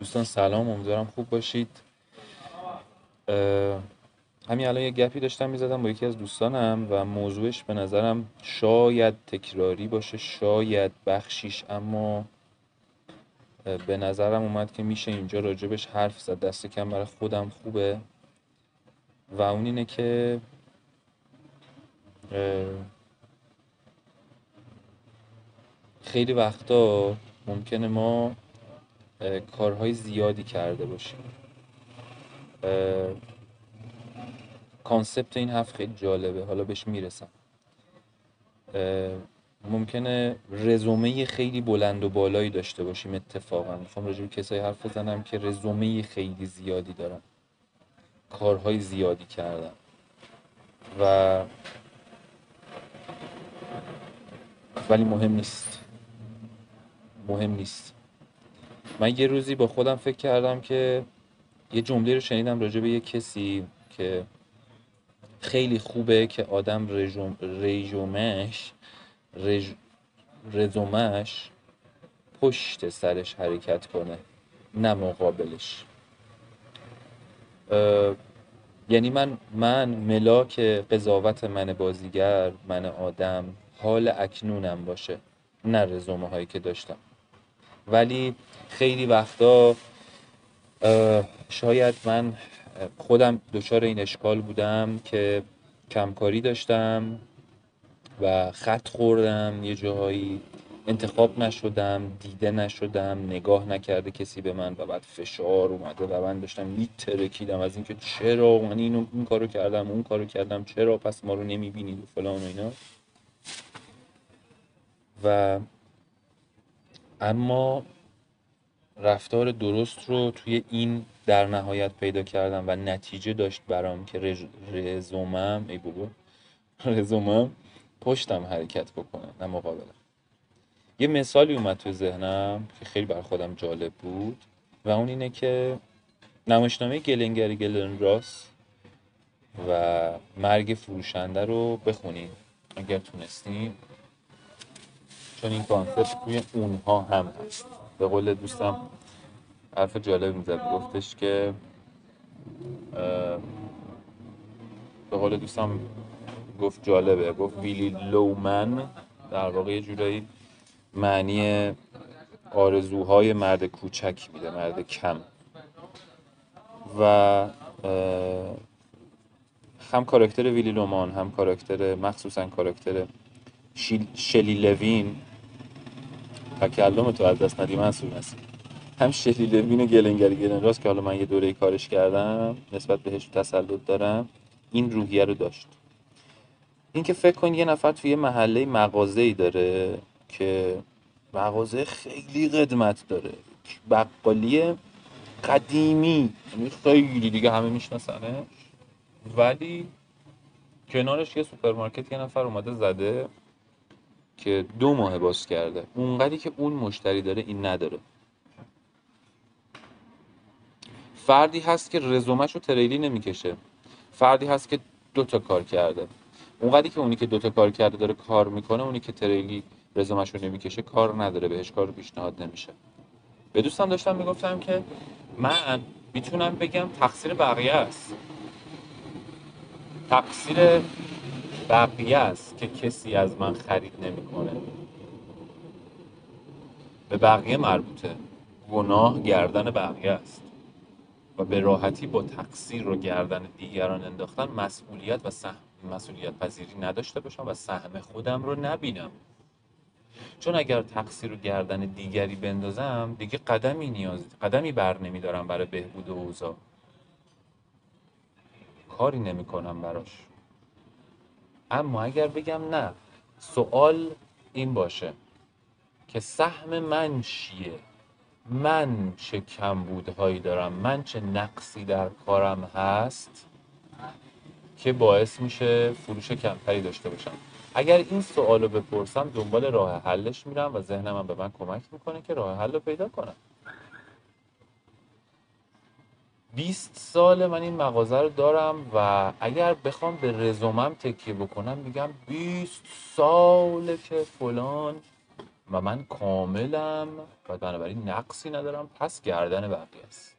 دوستان سلام امیدوارم خوب باشید. همین الان یه گپی داشتم می‌زدم با یکی از دوستانم و موضوعش به نظرم شاید تکراری باشه شاید بخشیش اما به نظرم اومد که میشه اینجا راجبش حرف زد. دست کم برای خودم خوبه. و اون اینه که خیلی وقتا ممکنه ما کارهای زیادی کرده باشیم. کانسپت این هفت خیلی جالبه. حالا بهش می‌رسم. ممکنه رزومه خیلی بلند و بالایی داشته باشیم اتفاقا. می‌خوام راجع به کسایی حرف بزنم که رزومه خیلی زیادی دارن. کارهای زیادی کردن. و ولی مهم نیست. مهم نیست. من یه روزی با خودم فکر کردم که یه جمله رو شنیدم راجع به یه کسی که خیلی خوبه که آدم رژومش رزومش پشت سرش حرکت کنه نه مقابلش. یعنی من من ملاک قضاوت من بازیگر من آدم حال اکنونم باشه نه رزومه هایی که داشتم. ولی خیلی وقتا شاید من خودم دچار این اشکال بودم که کمکاری داشتم و خط خوردم یه جاهایی انتخاب نشدم دیده نشدم نگاه نکرده کسی به من و بعد فشار اومده و من داشتم میترکیدم از اینکه چرا من اینو این کارو کردم اون کارو کردم چرا پس ما رو نمی‌بینید و فلان و اینا. و اما رفتار درست رو توی این در نهایت پیدا کردم و نتیجه داشت برام که رزومم ای بابا. رزومم پشتم حرکت بکنه نه مقابلم. یه مثالی اومد تو ذهنم که خیلی بر خودم جالب بود و اون اینه که نمایشنامه گلنگری گلن راس و مرگ فروشنده رو بخونین اگر تونستین. چون این concept توی اونها هم هست. به قول دوستم حرف جالب می‌زد. گفتش که به قول دوستم گفت جالبه. گفت ویلی لومن در واقع یه جورایی معنی آرزوهای مرد کوچک میده مرد کم. و هم کاراکتر ویلی لومان هم کاراکتر مخصوصا کاراکتر شلی لوین تکلم تو از دست ندی منصور نسی هم شلی لوین گلنگری گلن راست که حالا من یه دوره کارش کردم نسبت بهش تسلط دارم این روحیه رو داشت. اینکه فکر کن یه نفر توی محله مغازه ای داره که مغازه خیلی قدمت داره. بقالی قدیمی یعنی خیلی دیگه همه میشناسنش ولی کنارش یه سوپرمارکت یه نفر اومده زده. که دو ماه باز کرده. اونقدری که اون مشتری داره این نداره. فردی هست که رزومش رو تریلی نمی‌کشه. فردی هست که دو تا کار کرده. اونقدری که اونی که دوتا کار کرده داره کار می‌کنه اونی که تریلی رزومش رو نمی‌کشه کار نداره بهش کار پیشنهاد نمیشه. به دوستان داشتم می‌گفتم که من می‌تونم بگم تقصیر بقیه است. تقصیر بقیه است که کسی از من خرید نمی‌کنه. به بقیه مربوطه. گناه گردن بقیه است. و به راحتی با تقصیر رو گردن دیگران انداختن مسئولیت و سهم مسئولیت پذیری نداشته باشم و سهم خودم رو نبینم. چون اگر تقصیر رو گردن دیگری بندازم دیگه قدمی نیاز قدمی بر نمیدارم برای بهبود اوضاع. کاری نمی‌کنم براش. اما اگر بگم نه سوال این باشه که سهم من چیه؟ من چه کمبودهایی دارم؟ من چه نقصی در کارم هست که باعث میشه فروش کمتری داشته باشم؟ اگر این سوال رو بپرسم دنبال راه حلش میرم و ذهنم به من کمک می‌کنه که راه حل رو پیدا کنم. 20 سال من این مغازه رو دارم و اگر بخوام به رزومم تکیه بکنم میگم 20 ساله که فلان و من کاملم و بنابراین نقصی ندارم پس گردن بقیه است.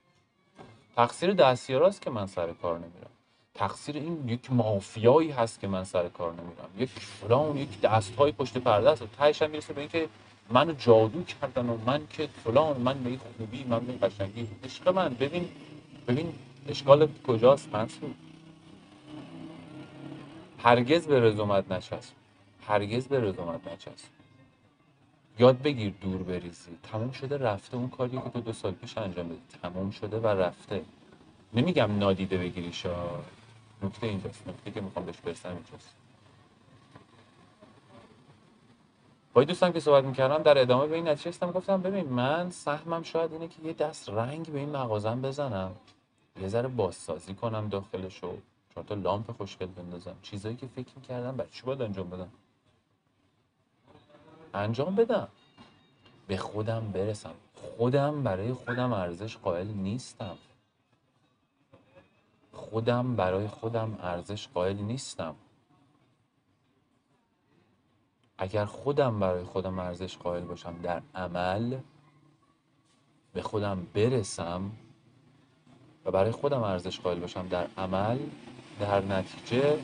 تقصیر دستیاراست که من سر کار نمیرم. تقصیر این یک مافیایی هست که من سر کار نمیرم. یک فلان یک دست های پشت پرده است و تهش هم می‌رسه به اینکه منو جادو کردن و من که فلان من به خوبی من به قشنگی عشق من. ببین ببین اشکال کجاست منصور هرگز به رزومت نچسب هرگز به رزومت نچسب یاد بگیر دور بریزی. تموم شده رفته اون کاری که تو دو سال پیش انجام دادی. تموم شده و رفته. نمیگم نادیده بگیریش نکته اینجاست. نکته که می‌خوام بهش برسم اینجاست. با دوستان که صحبت می‌کردم در ادامه به این نتیجه استم گفتم ببین من سهمم شاید اینه که یه دست رنگ به این مغازم بزنم. یه ذره بازسازی کنم داخلشو چون تا لامپ خوشگل بندازم. چیزایی که فکر می‌کردم برای چی باید انجام بدم؟ انجام بدم. به خودم برسم. خودم برای خودم ارزش قائل نیستم. خودم برای خودم ارزش قائل نیستم. اگر خودم برای خودم ارزش قائل باشم در عمل به خودم برسم و برای خودم ارزش قائل باشم در عمل در نتیجه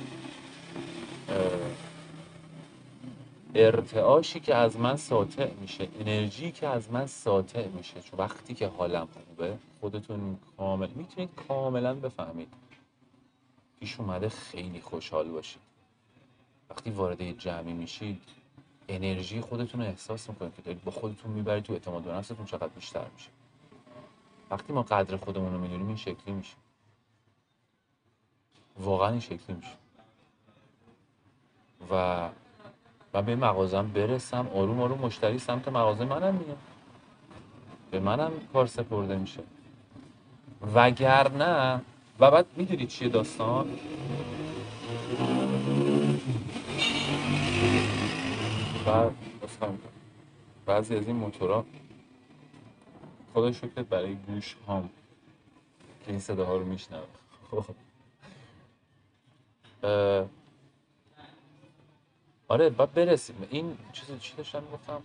ارتعاشی که از من ساطع میشه انرژی که از من ساطع میشه چون وقتی که حالم خوبه خودتون کامل می‌تونید کاملا بفهمید. پیش اومده خیلی خوشحال باشید. وقتی وارد جمعی میشید انرژی خودتون رو احساس می‌کنید که دارید با خودتون می‌برید تو اعتماد به نفستون چقدر بیشتر میشه. وقتی ما قدر خودمون رو می‌دونیم این شکلی میشه. واقعا این شکلی میشه. و من به مغازم برسم آروم آروم مشتری سمت مغازه منم میاد به منم کار سپرده میشه. وگرنه و بعد می‌دونید چیه داستان؟ و بعضی از این موتورا خدا شکرت برای گوش هام که این صداها رو میشنوه. خب. آره بعد برسیم. این چیزی چی داشتم گفتم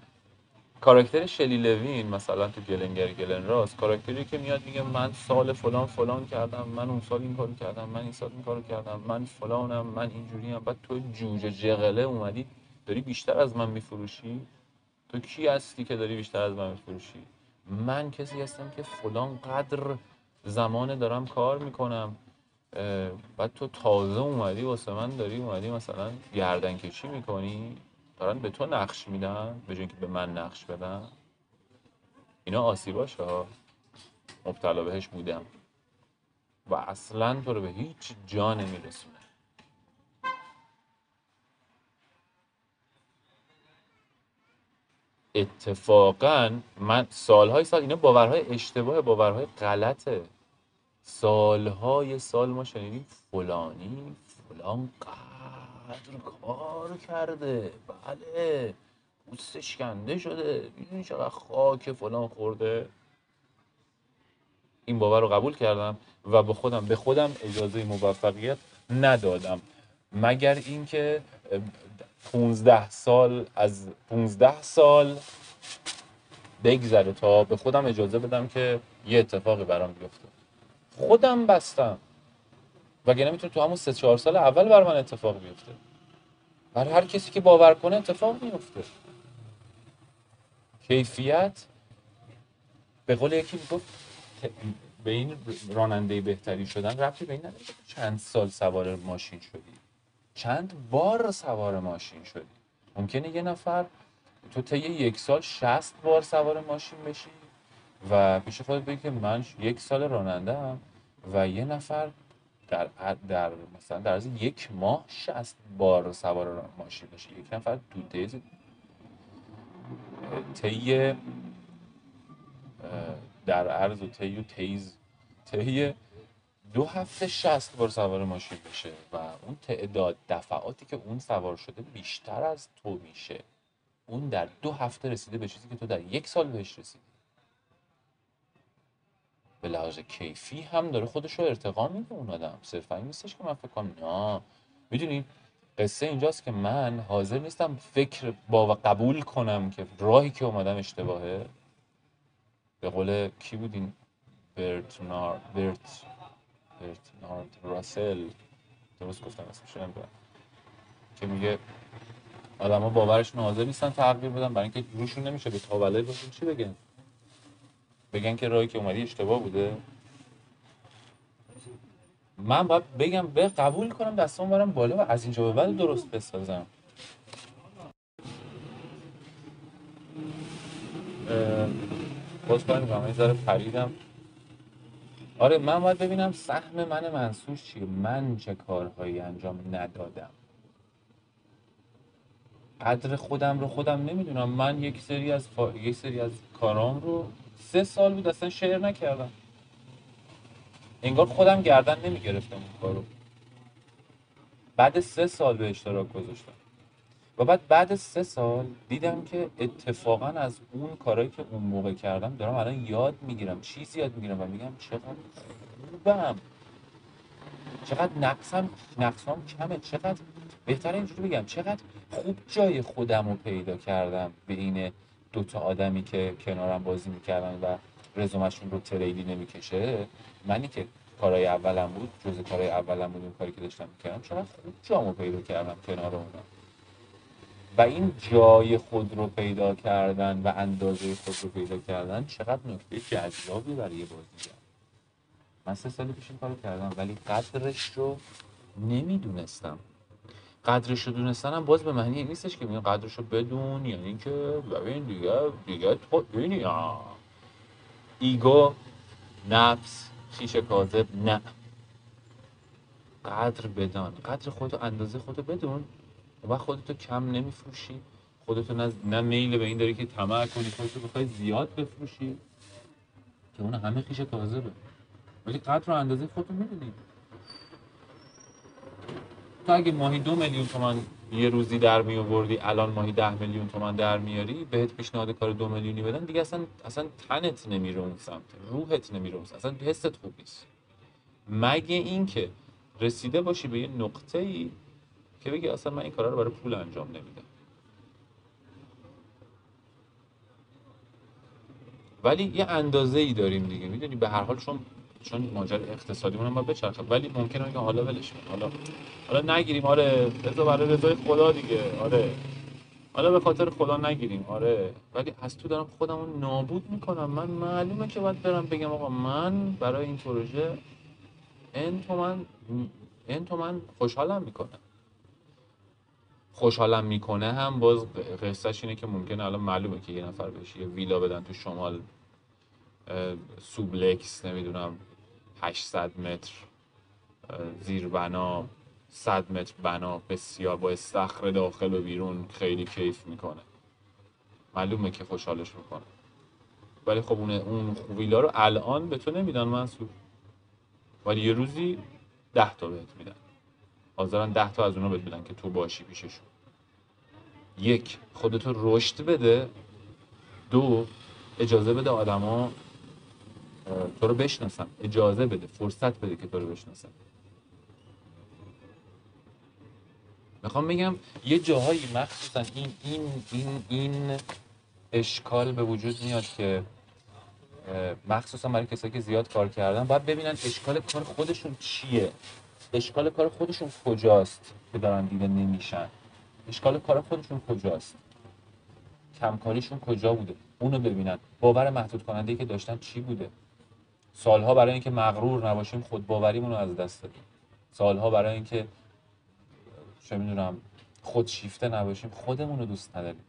کاراکتر شلی لوین مثلا تو گلنگر گلن راست کاراکتری که میاد میگه من سال فلان فلان کردم من اون سال این کارو کردم من این سال این کارو کردم من فلانم من اینجوری بعد تو جوجه جغله اومدی داری بیشتر از من میفروشی؟ تو کی هستی که داری بیشتر از من میفروشی؟ من کسی هستم که فلان قدر زمان دارم کار می‌کنم. بعد تو تازه اومدی واسه من داری اومدی مثلا گردن کشی می‌کنی؟ دارن به تو نقش میدن؟ به که به من نقش بدن؟ اینا آسیباش ها. مبتلا بهش بودم. و اصلا تو رو به هیچ جا نمیرسونه. اتفاقا من سالهای سال اینا باورهای اشتباه باورهای غلطه. سالهای سال ما شنیدیم فلانی فلان قدر کار کرده. بله پوستش کنده شده. می‌دونی چقدر خاک فلان خورده. این باور رو قبول کردم و به خودم به خودم اجازه موفقیت ندادم. مگر اینکه 15 سال از 15 سال بگذره تا به خودم اجازه بدم که یه اتفاقی برام بیفته. خودم بستم. وگرنه می‌تونه تو همون سه چهار سال اول بر من اتفاق بیفته. برای هر کسی که باور کنه اتفاق میفته کیفیت به قول یکی می‌گفت به این راننده بهتری شدن ربطی به این چند سال سوار ماشین شدی. چند بار سوار ماشین شدی؟ ممکنه یه نفر تو طی یک سال شست بار سوار ماشین بشی و پیش خودت بگی که من یک سال راننده هم و یه نفر در, در مثلا در از یک ماه شست بار سوار ماشین بشه یک نفر تو طی در عرض و طی و تیز طی دو هفته شست بار سوار ماشین بشه و اون تعداد دفعاتی که اون سوار شده بیشتر از تو میشه. اون در دو هفته رسیده به چیزی که تو در یک سال بهش رسیدی. به لحاظ کیفی هم داره خودش رو ارتقا میده اون آدم. صرفا این نیستش که من فکر کنم نه. می‌دونی قصه اینجاست که من حاضر نیستم فکر با و قبول کنم که راهی که اومدم اشتباهه. به قول کی بودین برتنار برت برتنارد راسل. درست گفتم اسمش نمی‌دونم. که میگه آدما باورشون حاضر نیستن تغییر بدن برای اینکه روشون نمیشه به تاوله باشون چی بگن؟ بگن که راهی که اومدی اشتباه بوده. من باید بگم به قبول کنم دستان برم بالا و از اینجا به بعد درست بسازم. باز کنم این ذره پریدم. آره من باید ببینم سهم من منسوش چیه؟ من چه کارهایی انجام ندادم؟ قدر خودم رو خودم نمی‌دونم. من یک سری از فا... یک سری از کارام رو سه سال بود اصلا شیر نکردم. انگار خودم گردن نمی‌گرفتم اون کارو. بعد سه سال به اشتراک گذاشتم. و بعد بعد سه سال دیدم که اتفاقا از اون کارهایی که اون موقع کردم دارم الان یاد می‌گیرم چیزی یاد می‌گیرم و میگم چقدر خوبم. چقدر نقصم نقصام کمه چقدر بهتره اینجوری بگم چقدر خوب جای خودم رو پیدا کردم به این دوتا آدمی که کنارم بازی می‌کردن و رزومشون رو تریلی نمی‌کشه. منی که کارهای اولم بود جز کارهای اولم بود اون کاری که داشتم می‌کردم چقدر خوب جامو پیدا کردم کنار اونا. و این جای خود رو پیدا کردن و اندازه خود رو پیدا کردن چقدر نکته جذابی برای یه بازیگر من سه سال پیش این کارو کردم ولی قدرش رو نمی‌دونستم. قدرش رو دونستن باز به معنی نیستش که میگن قدرش رو بدون یعنی اینکه ببین دیگه دیگه تو اینی ایگو نفس خیش کاذب نه. قدر بدان. قدر خودتو اندازه خودتو بدون. و خودتو کم نمیفروشی. خودتو نه, نه میل به این داری که طمع کنی خودتو بخوای زیاد بفروشی. که اون همه خیش کاذبه ولی قدر و اندازه خودتو می‌دونی. تو اگه ماهی دو میلیون تومن یه روزی در می آوردی الان ماهی ده میلیون تومن در میاری بهت پیشنهاد کار دو میلیونی بدن دیگه اصلا اصلا تنت نمیره اون سمت روحت نمیره اون اصلا حست خوب نیست. مگه اینکه رسیده باشی به یه نقطه ای که بگی اصلا من این کارا رو برای پول انجام نمیدم. ولی یه اندازه ای داریم دیگه می‌دونی؟ به هر حال چون چون ماجرا اقتصادی هم باید بچرخه. ولی ممکنه که حالا ولش حالا حالا نگیریم. آره رضا برای رضای خدا دیگه. آره. حالا به خاطر خدا نگیریم. آره. ولی از تو دارم خودم رو نابود می‌کنم. من معلومه که باید برم بگم آقا من برای این پروژه تومن این تومن خوشحالم می‌کنه خوشحالم می‌کنه هم باز قصهش اینه که ممکنه الان معلومه که یه نفر بشه یه ویلا بدن تو شمال سوبلکس نمی‌دونم 800 متر زیر بنا 100 متر بنا بسیار با استخر داخل و بیرون خیلی کیف می‌کنه. معلومه که خوشحالش می‌کنه. ولی خب اون اون ویلا رو الان به تو نمیدن منصور. ولی یه روزی ده تا بهت میدن. حاضرن ده تا از اونا بهت بدن که تو باشی پیششون. یک خودتو رشد بده. دو اجازه بده آدما تو رو بشناسن. اجازه بده فرصت بده که تو رو بشناسن. می‌خوام بگم یه جاهایی مخصوصا این این این این اشکال به وجود میاد که مخصوصا برای کسایی که زیاد کار کردن باید ببینن اشکال کار خودشون چیه. اشکال کار خودشون کجاست که دارن دیده نمیشن؟ اشکال کار خودشون کجاست؟ کمکاریشون کجا بوده؟ اونو ببینن. باور محدود کننده که داشتن چی بوده؟ سالها برای اینکه مغرور نباشیم خود باوریمون رو از دست دادیم. سالها برای اینکه چه می‌دونم خود شیفته نباشیم خودمون رو دوست نداریم.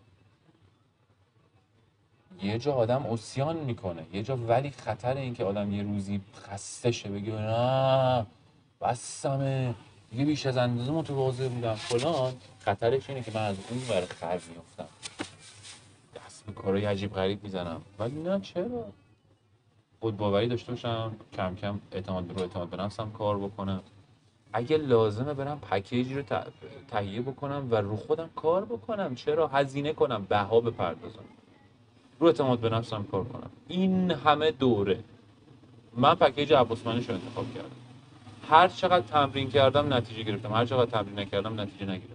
یه جا آدم اسیان می‌کنه. یه جا ولی خطر این که آدم یه روزی خسته شه بگه نه بسمه. دیگه بیش از اندازه متواضع بودم فلان. خطرش اینه که من از اون ور خر میفتم دست به کارهای عجیب غریب می‌زنم. ولی نه چرا؟ خود باوری داشته باشم. کم کم اعتماد رو اعتماد به نفسم کار بکنم. اگه لازمه برم پکیجی رو تهیه بکنم و رو خودم کار بکنم. چرا؟ هزینه کنم. بها بپردازم. رو اعتماد به نفسم کار کنم. این همه دوره. من پکیج عباسمنش رو انتخاب کردم. هر چقدر تمرین کردم نتیجه گرفتم. هر چقدر تمرین نکردم نتیجه نگرفتم.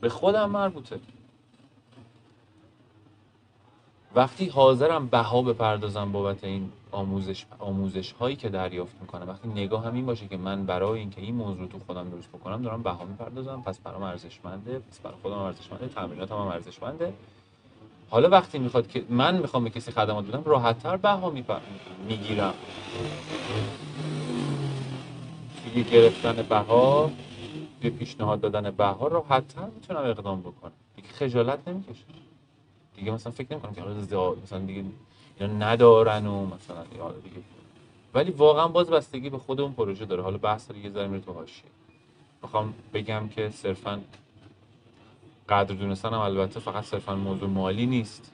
به خودم مربوطه. وقتی حاضرم بها بپردازم بابت این آموزش آموزش هایی که دریافت می‌کنم وقتی نگاه هم این باشه که من برای اینکه این موضوع تو خودم درست بکنم دارم بها می‌پردازم. پس برام ارزشمنده پس برای خودم ارزشمنده تمریناتم هم ارزشمنده. حالا وقتی می‌خواد که من می‌خوام به کسی خدمات بدم راحتتر بها می‌گیرم. توی گرفتن بها توی پیشنهاد دادن بها راحتتر می‌تونم اقدام بکنم. دیگه خجالت نمی‌کشه دیگه مثلا فکر نمی‌کنم که حالا مثلا دیگه اینا ندارن و مثلا یا دیگه. ولی واقعا باز بستگی به خود اون پروژه داره. حالا بحث رو یه ذره میره تو حاشیه. می‌خوام بگم که صرفا قدر دونستن هم البته فقط صرفا موضوع مالی نیست.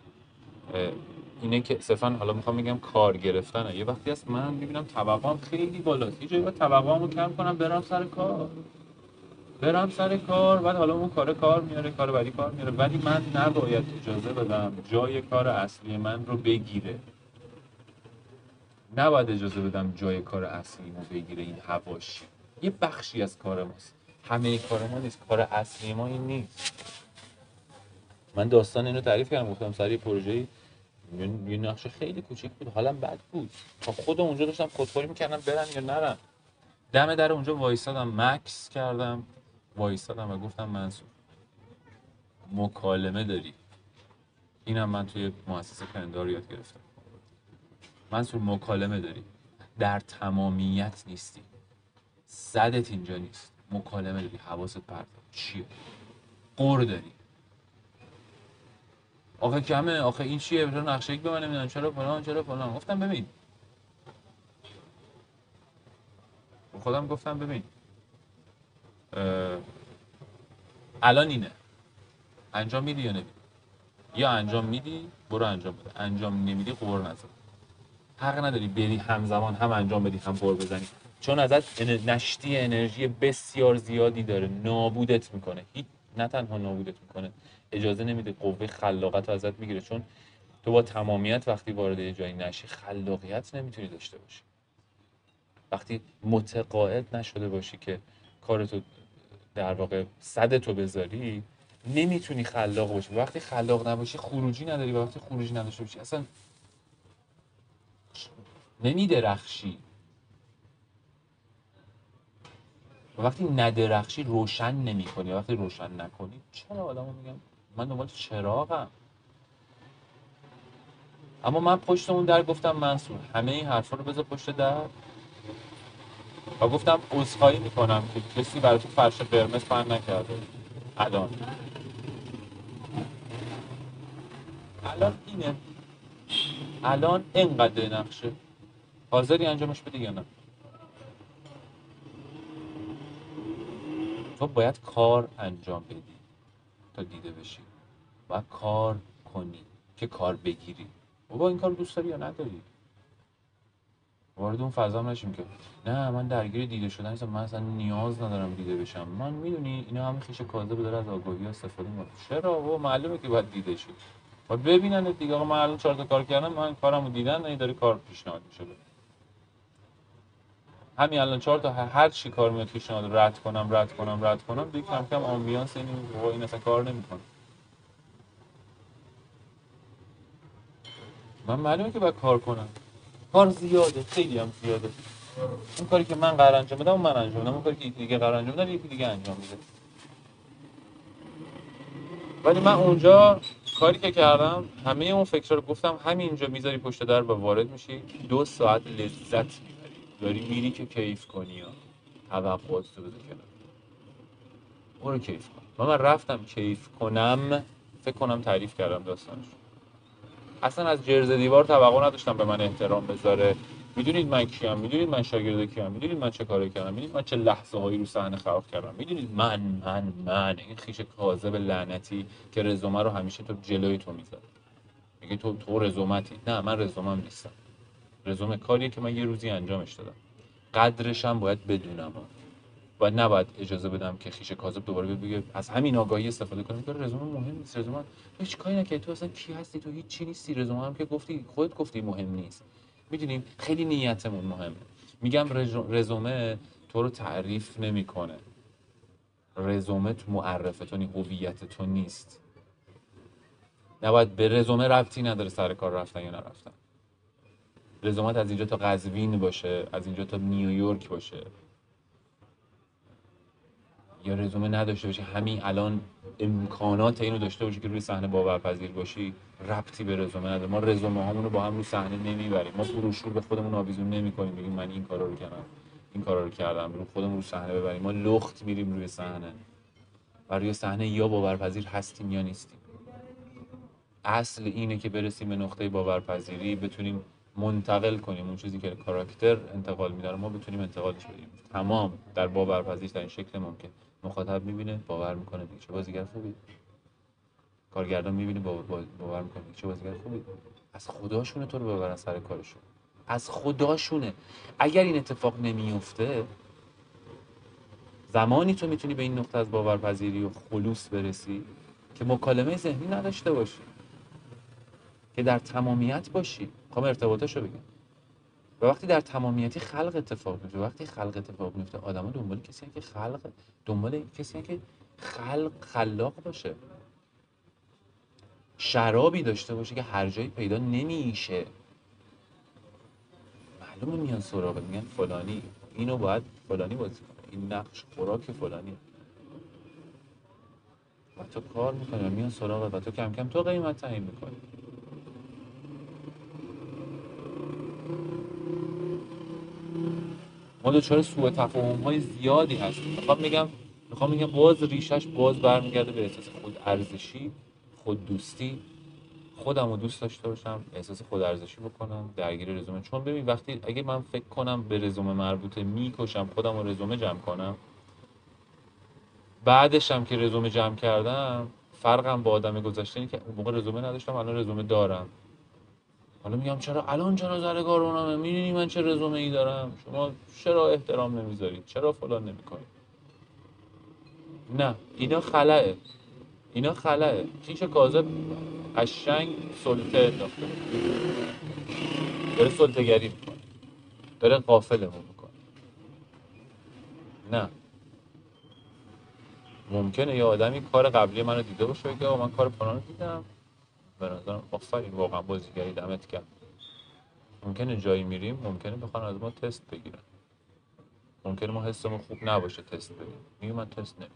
اینه که صرفا حالا می‌خوام بگم کار گرفتنه. یه وقتی هست من می‌بینم طبقام خیلی بالاست. یه جایی باید طبقامو کم کنم برم سر کار. برم سر کار بعد حالا اون کار کار میاره کار بعدی کار میاره. ولی من نباید اجازه بدم جای کار اصلی من رو بگیره. نباید اجازه بدم جای کار اصلی ما بگیره این هواشی یه بخشی از کار ماست. همه کار ما نیست. کار اصلی ما این نیست. من داستان اینو تعریف کردم. گفتم سری پروژه یه نقشه خیلی کوچیک بود. حالم بد بود. تا خود اونجا داشتم خودخوری می‌کردم برن یا نرن. دم در اونجا وایسادم مکس کردم. وایستادم و گفتم منصور مکالمه داری. اینم من توی مؤسسه کلندار یاد گرفتم. منصور مکالمه داری. در تمامیت نیستی. صدت اینجا نیست. مکالمه داری. حواست پرت چیه؟ قور داری. آخه کمه آخه این چیه؟ چرا نقشه یک به من نمیدن. چرا فلان چرا فلان؟ گفتم ببین. خودم گفتم ببین. الان اینه. انجام میدی یا نمیدی؟ یا انجام میدی برو انجام بده. انجام نمیدی قور نزن. حق نداری بری همزمان هم انجام بدی هم قور بزنی. چون ازت نشتی انرژی بسیار زیادی داره. نابودت می‌کنه. هیچ نه تنها نابودت می‌کنه. اجازه نمیده قوه خلاقت ازت می‌گیره چون تو با تمامیت وقتی وارد یه جایی نشی خلاقیت نمی‌تونی داشته باشی. وقتی متقاعد نشده باشی که کارتو در واقع صد تو بذاری نمی‌تونی خلاق باشی. وقتی خلاق نباشی خروجی نداری وقتی خروجی نداشته باشی اصلا نمیدرخشی. و وقتی ندرخشی روشن نمی کنی وقتی روشن نکنی چرا آدم میگم؟ من دنبال چراغم. اما من پشت اون در گفتم منصور همه این حرفا رو بذار پشت در. و گفتم عذرخواهی می‌کنم که کسی برای تو فرش قرمز نکرده. الان. الان اینه. الان اینقدر نقشه. حاضری انجامش بدی یا نه؟ تو باید کار انجام بدی. تا دیده بشی. باید کار کنی که کار بگیری. بابا این کار دوست داری یا نداری؟ وارد اون فضا نشیم که نه من درگیر دیده شدن نیستم. من اصلا نیاز ندارم دیده بشم. من می‌دونی اینا همه خیش کاذب داره از آگاهی استفاده می‌کنه. چرا و معلومه که باید دیده شد و ببینن دیگه. آقا من الان چهار تا کار کردم من کارمو دیدن نه داره کار پیشنهاد میشه. همین الان چهار تا هر چی کار میاد پیشنهاد رد کنم رد کنم رد کنم دیگه کم کم آمبیانس این این اصلا کار نمی‌کنه. من معلومه که باید کار کنم. کار زیاده خیلی هم زیاده. اون کاری که من قرار انجام بدم من انجام بدم. اون کاری که دیگه قرار انجام بدم یکی دیگه انجام میده. ولی من اونجا کاری که کردم همه اون فکر رو گفتم همینجا می‌ذاری پشت در و وارد میشی دو ساعت لذت داری میری که کیف کنی یا توقعات تو بذار کنار. برو کیف کن. من رفتم کیف کنم فکر کنم تعریف کردم داستانش. اصلا از جرز دیوار توقع نداشتم به من احترام بذاره. می‌دونید من کیم؟ می‌دونید من شاگرد کیم؟ می‌دونید من چه کاری کردم؟ می‌دونید من چه لحظه هایی رو صحنه خراب کردم؟ می‌دونید من من من این خیش کاذب لعنتی که رزومه رو همیشه تو جلوی تو می‌ذاره. میگه تو تو رزومتی. نه من رزومم نیستم. رزومه. کاریه که من یه روزی انجامش دادم. قدرش هم باید بدونم و نباید اجازه بدم که خیش کاذب دوباره بگه از همین آگاهی استفاده کنم که رزومه مهم نیست. رزومه هیچ کاری نکردی. تو اصلا کی هستی؟ تو هیچ چی نیستی. رزومه هم که گفتی خودت گفتی مهم نیست. می‌دونیم خیلی نیتمون مهمه. میگم رزومه تو رو تعریف نمی‌کنه. تو معرفه تو هویت تو نیست. نباید به رزومه ربطی نداره سر کار رفتن یا نرفتن. رزومت از اینجا تا قزوین باشه از اینجا تا نیویورک باشه. یا رزومه نداشته باشه همین الان امکانات اینو داشته باشه که روی صحنه باورپذیر باشی ربطی به رزومه نداره. ما رزومه هامون با هم روی صحنه نمی‌بریم. ما بروشور به خودمون آویزون نمی‌کنیم بگیم من این کارا رو کردم این کارا رو کردم رو خودمون رو صحنه ببریم. ما لخت میریم روی صحنه. و روی صحنه یا باورپذیر هستیم یا نیستیم. اصل اینه که برسیم به نقطه باورپذیری بتونیم منتقل کنیم اون چیزی که کاراکتر انتقال میداره ما بتونیم انتقالش بدیم. تمام. در باورپذیر در این شکل ممکن. مخاطب می‌بینه باور می‌کنه چه بازیگر خوبی؟ کارگردان می‌بینه باور می‌کنه چه بازیگر خوبی؟ از خداشونه تو رو ببرن سر کارشون. از خداشونه. اگر این اتفاق نمیفته زمانی تو می‌تونی به این نقطه از باورپذیری و خلوص برسی که مکالمه ذهنی نداشته باشی. که در تمامیت باشی. می‌خوام ارتباطاشو بگم. و وقتی در تمامیتی خلق اتفاق میفته وقتی خلق اتفاق میفته آدما دنبال کسی که خلق دنبال کسی که خلق خلاق باشه. شرابی داشته باشه که هر جایی پیدا نمیشه. معلومه میان سراغ میگن فلانی اینو باید فلانی بازی کنه. این نقش خوراک فلانی و تو کار می‌کنی میان سراغ و تو کم کم تو قیمت تعیین می‌کنی. ما دچار سوء تفاهم های زیادی هستیم. می‌خوام میگم می‌خوام میگم باز ریشش باز برمیگرده به احساس خود ارزشی خود دوستی. خودم رو دوست داشته باشم احساس خود ارزشی بکنم درگیر رزومه. چون ببین وقتی اگه من فکر کنم به رزومه مربوطه می‌کشم خودم رو رزومه جمع کنم. بعدش هم که رزومه جمع کردم فرقم با آدم گذشته اینه که اون موقع رزومه نداشتم الان رزومه دارم. حالا میگم چرا الان چرا زره کارونامه؟ می‌دونی من چه رزومه ای دارم؟ شما چرا احترام نمی‌ذارید؟ چرا فلان نمی‌کنید؟ نه اینا خلاه اینا خلاه کیش کاذب؟ قشنگ سلطه انداخته. داره سلطه گری می‌کنه. داره قافلمون می‌کنه. نه. ممکنه یه آدمی کار قبلی منو دیده باشه بگه من کار فلان دیدم. به نظرم آفرین واقعا بازیگری دمت گرم ممکنه جایی میریم ممکنه بخوان از ما تست بگیرن. ممکنه ما حسمون خوب نباشه تست بدیم. میگه من تست نمیدم.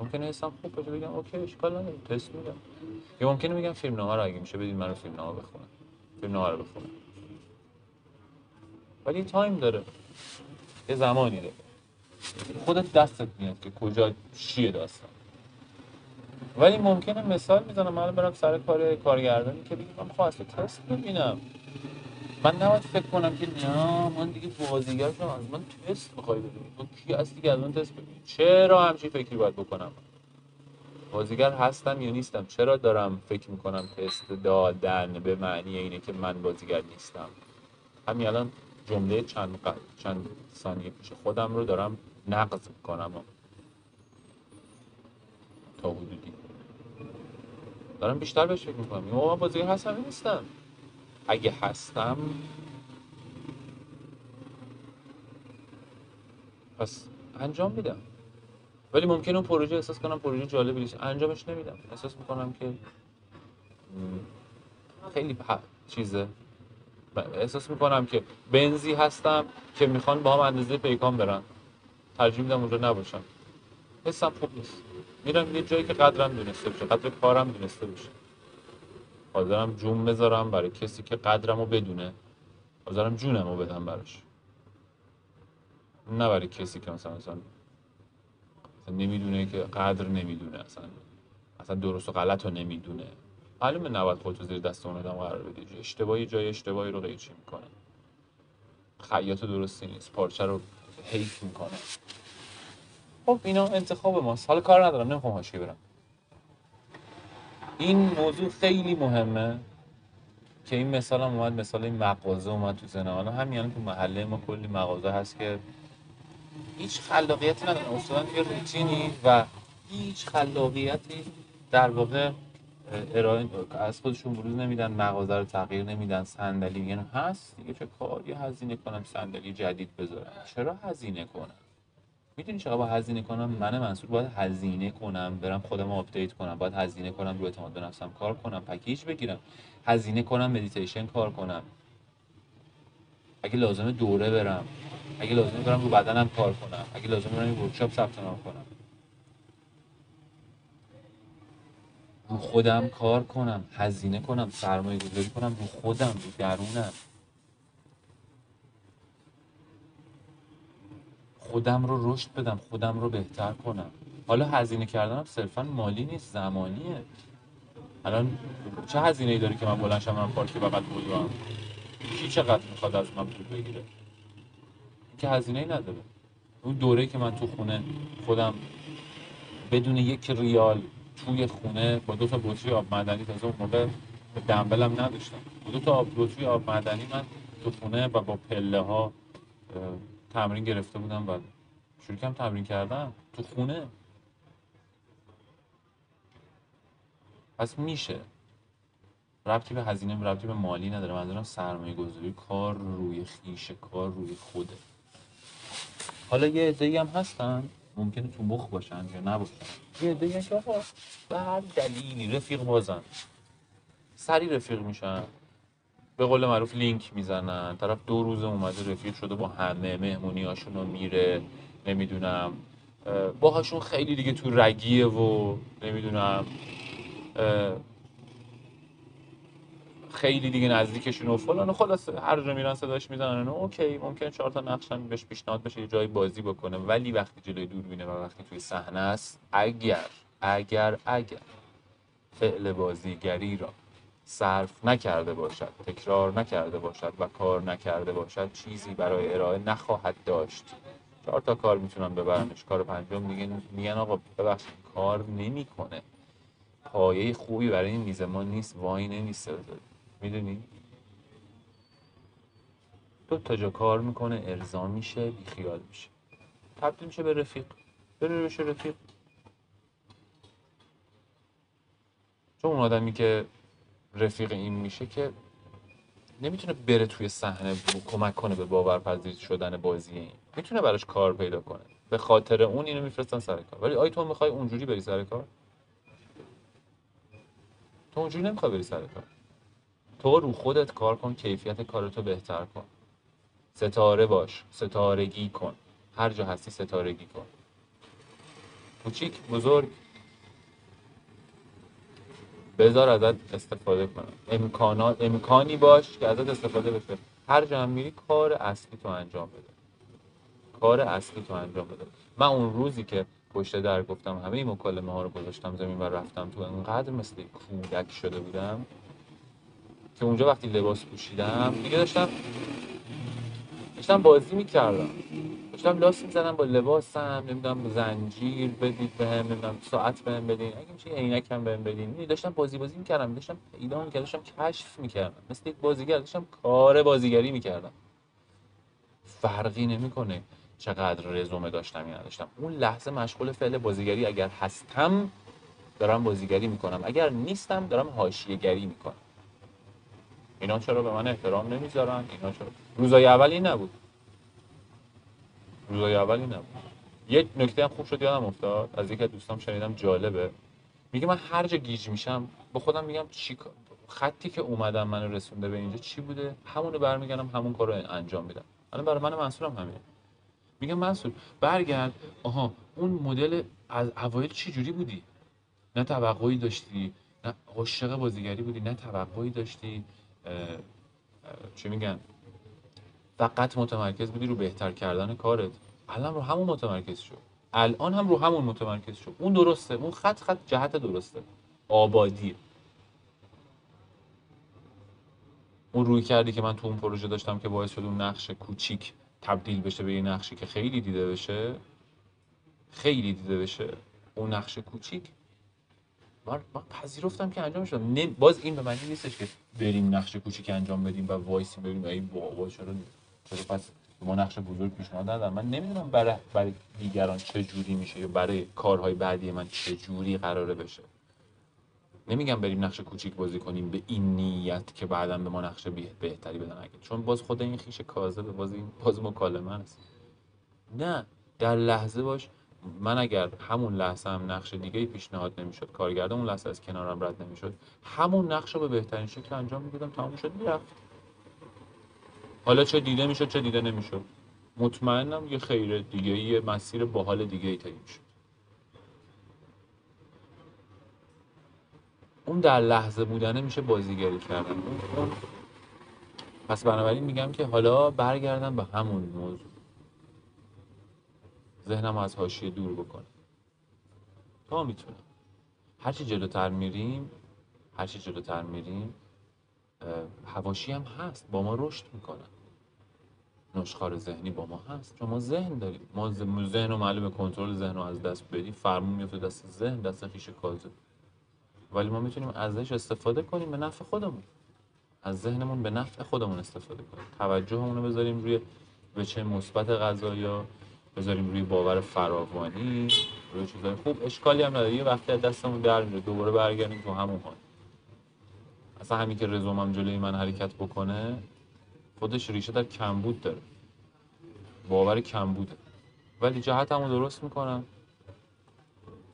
ممکنه حسم خوب باشه بگم OK اشکال نداره تست میدم. یا ممکنه میگم فیلم نامه رو اگه میشه بدین منو فیلم نامه بخونم فیلم نامه رو بخونم ولی تایم داره. یه زمانی داره. خودت دستت میاد که کجا چیه داستان. ولی ممکنه مثال می‌زنم من برم سر کار کارگردانی که بگم من خواهد تست ببینم. من نباید فکر کنم که نه من دیگه بازیگر شدم. از من تست می‌خوای بدونی تو کی هستی که از من تست ببینی چرا همچین فکری باید بکنم؟ بازیگر هستم یا نیستم؟ چرا دارم فکر می‌کنم تست دادن به معنی اینه که من بازیگر نیستم؟ همین الان جمله چند, چند ثانیه پیش خودم رو دارم نقض کنم تا حدودی. دارم بیشتر بهش فکر می‌کنم. من بازیگر هستم نیستم. اگه هستم پس انجام میدم. ولی ممکنه اون پروژه احساس کنم پروژه جالبی نیست. انجامش نمیدم. احساس می‌کنم که خیلی چیزه. احساس می‌کنم که بنزی هستم که می‌خوان با هم اندازه پیکان برن. ترجیح میدم اونجا نباشم حسم خوب نیست. میرم یه جایی که قدرم دونسته بشه قدر کارم دونسته بشه حاضرم جون بذارم برای کسی که قدرم رو بدونه. حاضرم جونم رو بدم براش. نه برای کسی که مثلا مثلا نمی‌دونه که قدر نمی‌دونه اصلا اصلا درست و غلط رو نمی‌دونه. معلومه نباید خودتو زیر دست اون آدم قرار بدی. اشتباهی جای اشتباهی رو قیچی می‌کنه. خیاط درستی نیست. پارچه رو حیف می‌کنه. خب اینا انتخاب ماست. حالا کار ندارم نمی‌خوام حاشیه برم. این موضوع خیلی مهمه که این مثال هم اومد مثال این مغازه اومد تو ذهنم. الان همین تو محله ما کلی مغازه هست که هیچ خلاقیتی ندارن. اصلا یه روتینی و هیچ خلاقیتی در واقع ارائه از خودشون بروز نمیدن مغازه رو تغییر نمیدن صندلی. میگن هست دیگه چه کاری هزینه کنم صندلی جدید بذارم؟ چرا هزینه کنم؟ می‌دونی چقدر باید هزینه کنم؟ من منصور باید هزینه کنم برم خودم update کنم. باید هزینه کنم رو اعتماد به کار کنم پکیج بگیرم. هزینه کنم مدیتیشن کار کنم. اگه لازمه دوره برم. اگه لازمه برم رو بدنم کار کنم. اگه لازمه برم یه ورکشاپ ثبت نام کنم. رو خودم کار کنم هزینه کنم سرمایه گذاری کنم رو خودم رو درونم. خودم رو رشد بدم خودم رو بهتر کنم. حالا هزینه کردنم صرفا مالی نیست زمانیه. الان چه هزینه ای داری که من بلند شم من پارک بغل بودم کی چقدر می‌خواد از من پول بگیره؟ این که هزینه ای نداره. اون دوره که من تو خونه خودم بدون یک ریال توی خونه با دو تا بطری آب معدنی تازه اون موقع دنبلم نداشتم. با دو تا آب بطری آب معدنی من تو خونه و با پله ها تمرین گرفته بودم و شروع کردم تمرین کردم تو خونه. پس میشه. ربطی به هزینه ربطی به مالی نداره. منظورم سرمایه گذاری. کار روی خیشه کار روی خوده. حالا یه عده هم هستن. ممکنه تو مخ باشن یا نباشن. یه عده که آقا به هر دلیلی رفیق بازن. سری رفیق میشن. به قول معروف لینک می‌زنن. طرف دو روز اومده رفیق شده با همه مهمونی رو میره نمی‌دونم. باهاشون خیلی دیگه تو رگیه و نمی‌دونم. خیلی دیگه نزدیکشون و فلان و خلاصه. هر جا میرن صداش می‌زنن. و اوکی ممکن چهار تا نقش هم بهش پیشنهاد بشه یه جایی بازی بکنه. ولی وقتی جلوی دوربینه و وقتی توی صحنه است اگر اگر اگر فعل بازیگری را صرف نکرده باشد تکرار نکرده باشد و کار نکرده باشد چیزی برای ارائه نخواهد داشت. چهار تا کار می‌تونن ببرنش کار پنجم دیگه میگن آقا ببخشید کار نمی‌کنه. پایه خوبی برای این میز ما نیست وای نمیسته می‌دونی؟ دو تا جا کار می‌کنه ارضا میشه بیخیال میشه. تبدیل میشه به رفیق. بره بشه رفیق. چون اون آدمی که رفیق این میشه که نمی‌تونه بره توی صحنه کمک کنه به باورپذیر شدن بازی این. می‌تونه براش کار پیدا کنه. به خاطر اون اینو میفرستن سر کار. ولی آیا تو می‌خوای اونجوری بری سر کار؟ تو اونجوری نمی‌خوای بری سر کار. تو رو خودت کار کن کیفیت کارتو بهتر کن. ستاره باش ستارگی کن. هر جا هستی ستارگی کن. کوچیک بزرگ. بذار ازت استفاده کنم. امکانات امکانی باش که ازت استفاده بشه. هر جا میری کار اصلی تو انجام بده. کار اصلی تو انجام بده. من اون روزی که پشت در گفتم همه این مکالمه ها رو گذاشتم زمین و رفتم تو انقدر مثل کودک شده بودم که اونجا وقتی لباس پوشیدم دیگه داشتم داشتم بازی می‌کردم. داشتم لاس می‌زدم با لباسم نمی‌دونم زنجیر بدید بهم نمی‌دونم ساعت بهم بدین اگه میشه عینک هم بهم بدین. داشتم بازی بازی می‌کردم داشتم پیدا می‌کردم داشتم کشف می‌کردم. مثل یک بازیگر داشتم کار بازیگری می‌کردم. فرقی نمی‌کنه چقدر رزومه داشتم یا نداشتم. اون لحظه مشغول فعل بازیگری اگر هستم دارم بازیگری می‌کنم. اگر نیستم دارم حاشیه گری می‌کنم. اینا چرا به من احترام نمی‌ذارن؟ اینا چرا؟ روزای اول این نبود. روزای اول این نبود یه نکته هم خوب شد یادم افتاد. از یکی از دوستام شنیدم جالبه. میگه من هر جا گیج میشم با خودم میگم چی خطی که اومدم منو رسونده به اینجا چی بوده؟ همونو برمیگردم همون کار رو انجام میدم. الان برای من منصورم همینه. میگم منصور برگرد. آها اون مدل از اوایل چی جوری بودی؟ نه توقعی داشتی نه عاشق بازیگری بودی نه توقعی داشتی. چی میگن؟ فقط متمرکز بودی رو بهتر کردن کارت. الان رو همون متمرکز شد الان هم رو همون متمرکز شد اون درسته. اون خط خط جهت درسته. آبادی. اون روی کردی که من تو اون پروژه داشتم که باعث شد اون نقش کوچیک تبدیل بشه به یه نقشی که خیلی دیده بشه. خیلی دیده بشه. اون نقش کوچیک. من, من پذیرفتم که انجام شد باز این به معنی نیستش که بریم نقش کوچیک انجام بدیم و وایسی ببینیم ای بابا چرا چرا پس ما نقش بزرگ پیشنهاد ندارم من نمی‌دونم برای برای دیگران چه جوری میشه یا برای کارهای بعدی من چه جوری قراره بشه. نمیگم بریم نقش کوچیک بازی کنیم به این نیت که بعدا به ما نقش بهتری بدن. اگه چون باز خود این خیش کاذب باز این باز مکالمه است. نه در لحظه باش. من اگر همون لحظه هم نقش دیگه پیشنهاد نمی‌شد کارگردان اون لحظه از کنارم رد نمی‌شد همون نقش رو به بهترین شکل انجام می‌دادم تمام شد می‌رفت. حالا چه دیده می‌شد چه دیده نمی‌شد. مطمئنم یه خیر دیگه یه مسیر باحال دیگه ای طی می‌شد. اون در لحظه بودنه میشه بازیگری کردن. پس بنابراین میگم که حالا برگردم به همون موضوع. ذهنم از حاشیه دور بکنم تا می‌تونم. هرچی جلوتر میریم هرچی جلوتر میریم هواشی هم هست. با ما رشد می‌کنن. نشخار ذهنی با ما هست. چون ما ذهن داریم ما ذهن رو معلومه کنترل ذهن رو از دست بدیم فرمون میفته دست ذهن دست خیش کاذب. ولی ما می‌تونیم ازش استفاده کنیم به نفع خودمون. از ذهنمون به نفع خودمون استفاده کنیم. توجهمون رو بذاریم روی چه مثبت غذایا بذاریم روی باور فراوانی روی چیزای خوب. اشکالی هم نداره. یه وقتی از دستمون در میره دوباره برگردیم تو همون حال. اصلا همین که رزومم جلوی من حرکت بکنه خودش ریشه در کمبود داره. باور کمبوده. ولی جهت همون درست می‌کنم.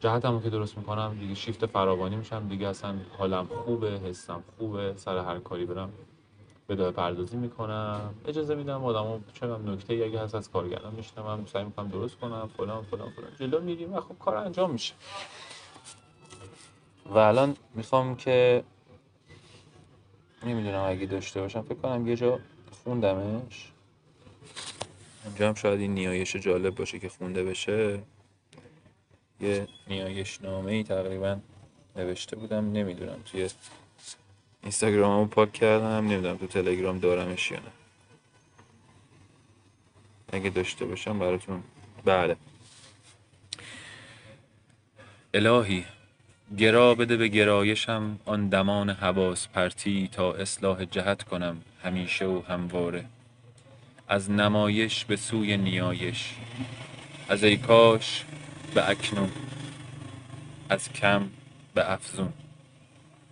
جهت همون که درست می‌کنم دیگه شیفت فراوانی میشم. دیگه اصلا حالم خوبه حسم خوبه. سر هر کاری برم به پردازی می‌کنم. اجازه میدم آدمو چه نکته اگه هست از کارگردان میشنم سعی می‌کنم درست کنم فلان فلان فلان. جلو میریم و خب کار انجام میشه. و الان می‌خوام که نمی‌دونم اگه داشته باشم فکر کنم یه جا خوندمش؟ اینجا هم شاید این نیایش جالب باشه که خونده بشه. یه نیایش نامه ای تقریبا نوشته بودم. نمی‌دونم توی اینستاگراممو پاک کردم. نمی‌دونم تو تلگرام دارمش یا نه. اگه داشته باشم براتون بله. الهی گرا بده به گرایشم. آن دمان حواس پرتی تا اصلاح جهت کنم. همیشه و همواره. از نمایش به سوی نیایش. از ای کاش به اکنون. از کم به افزون.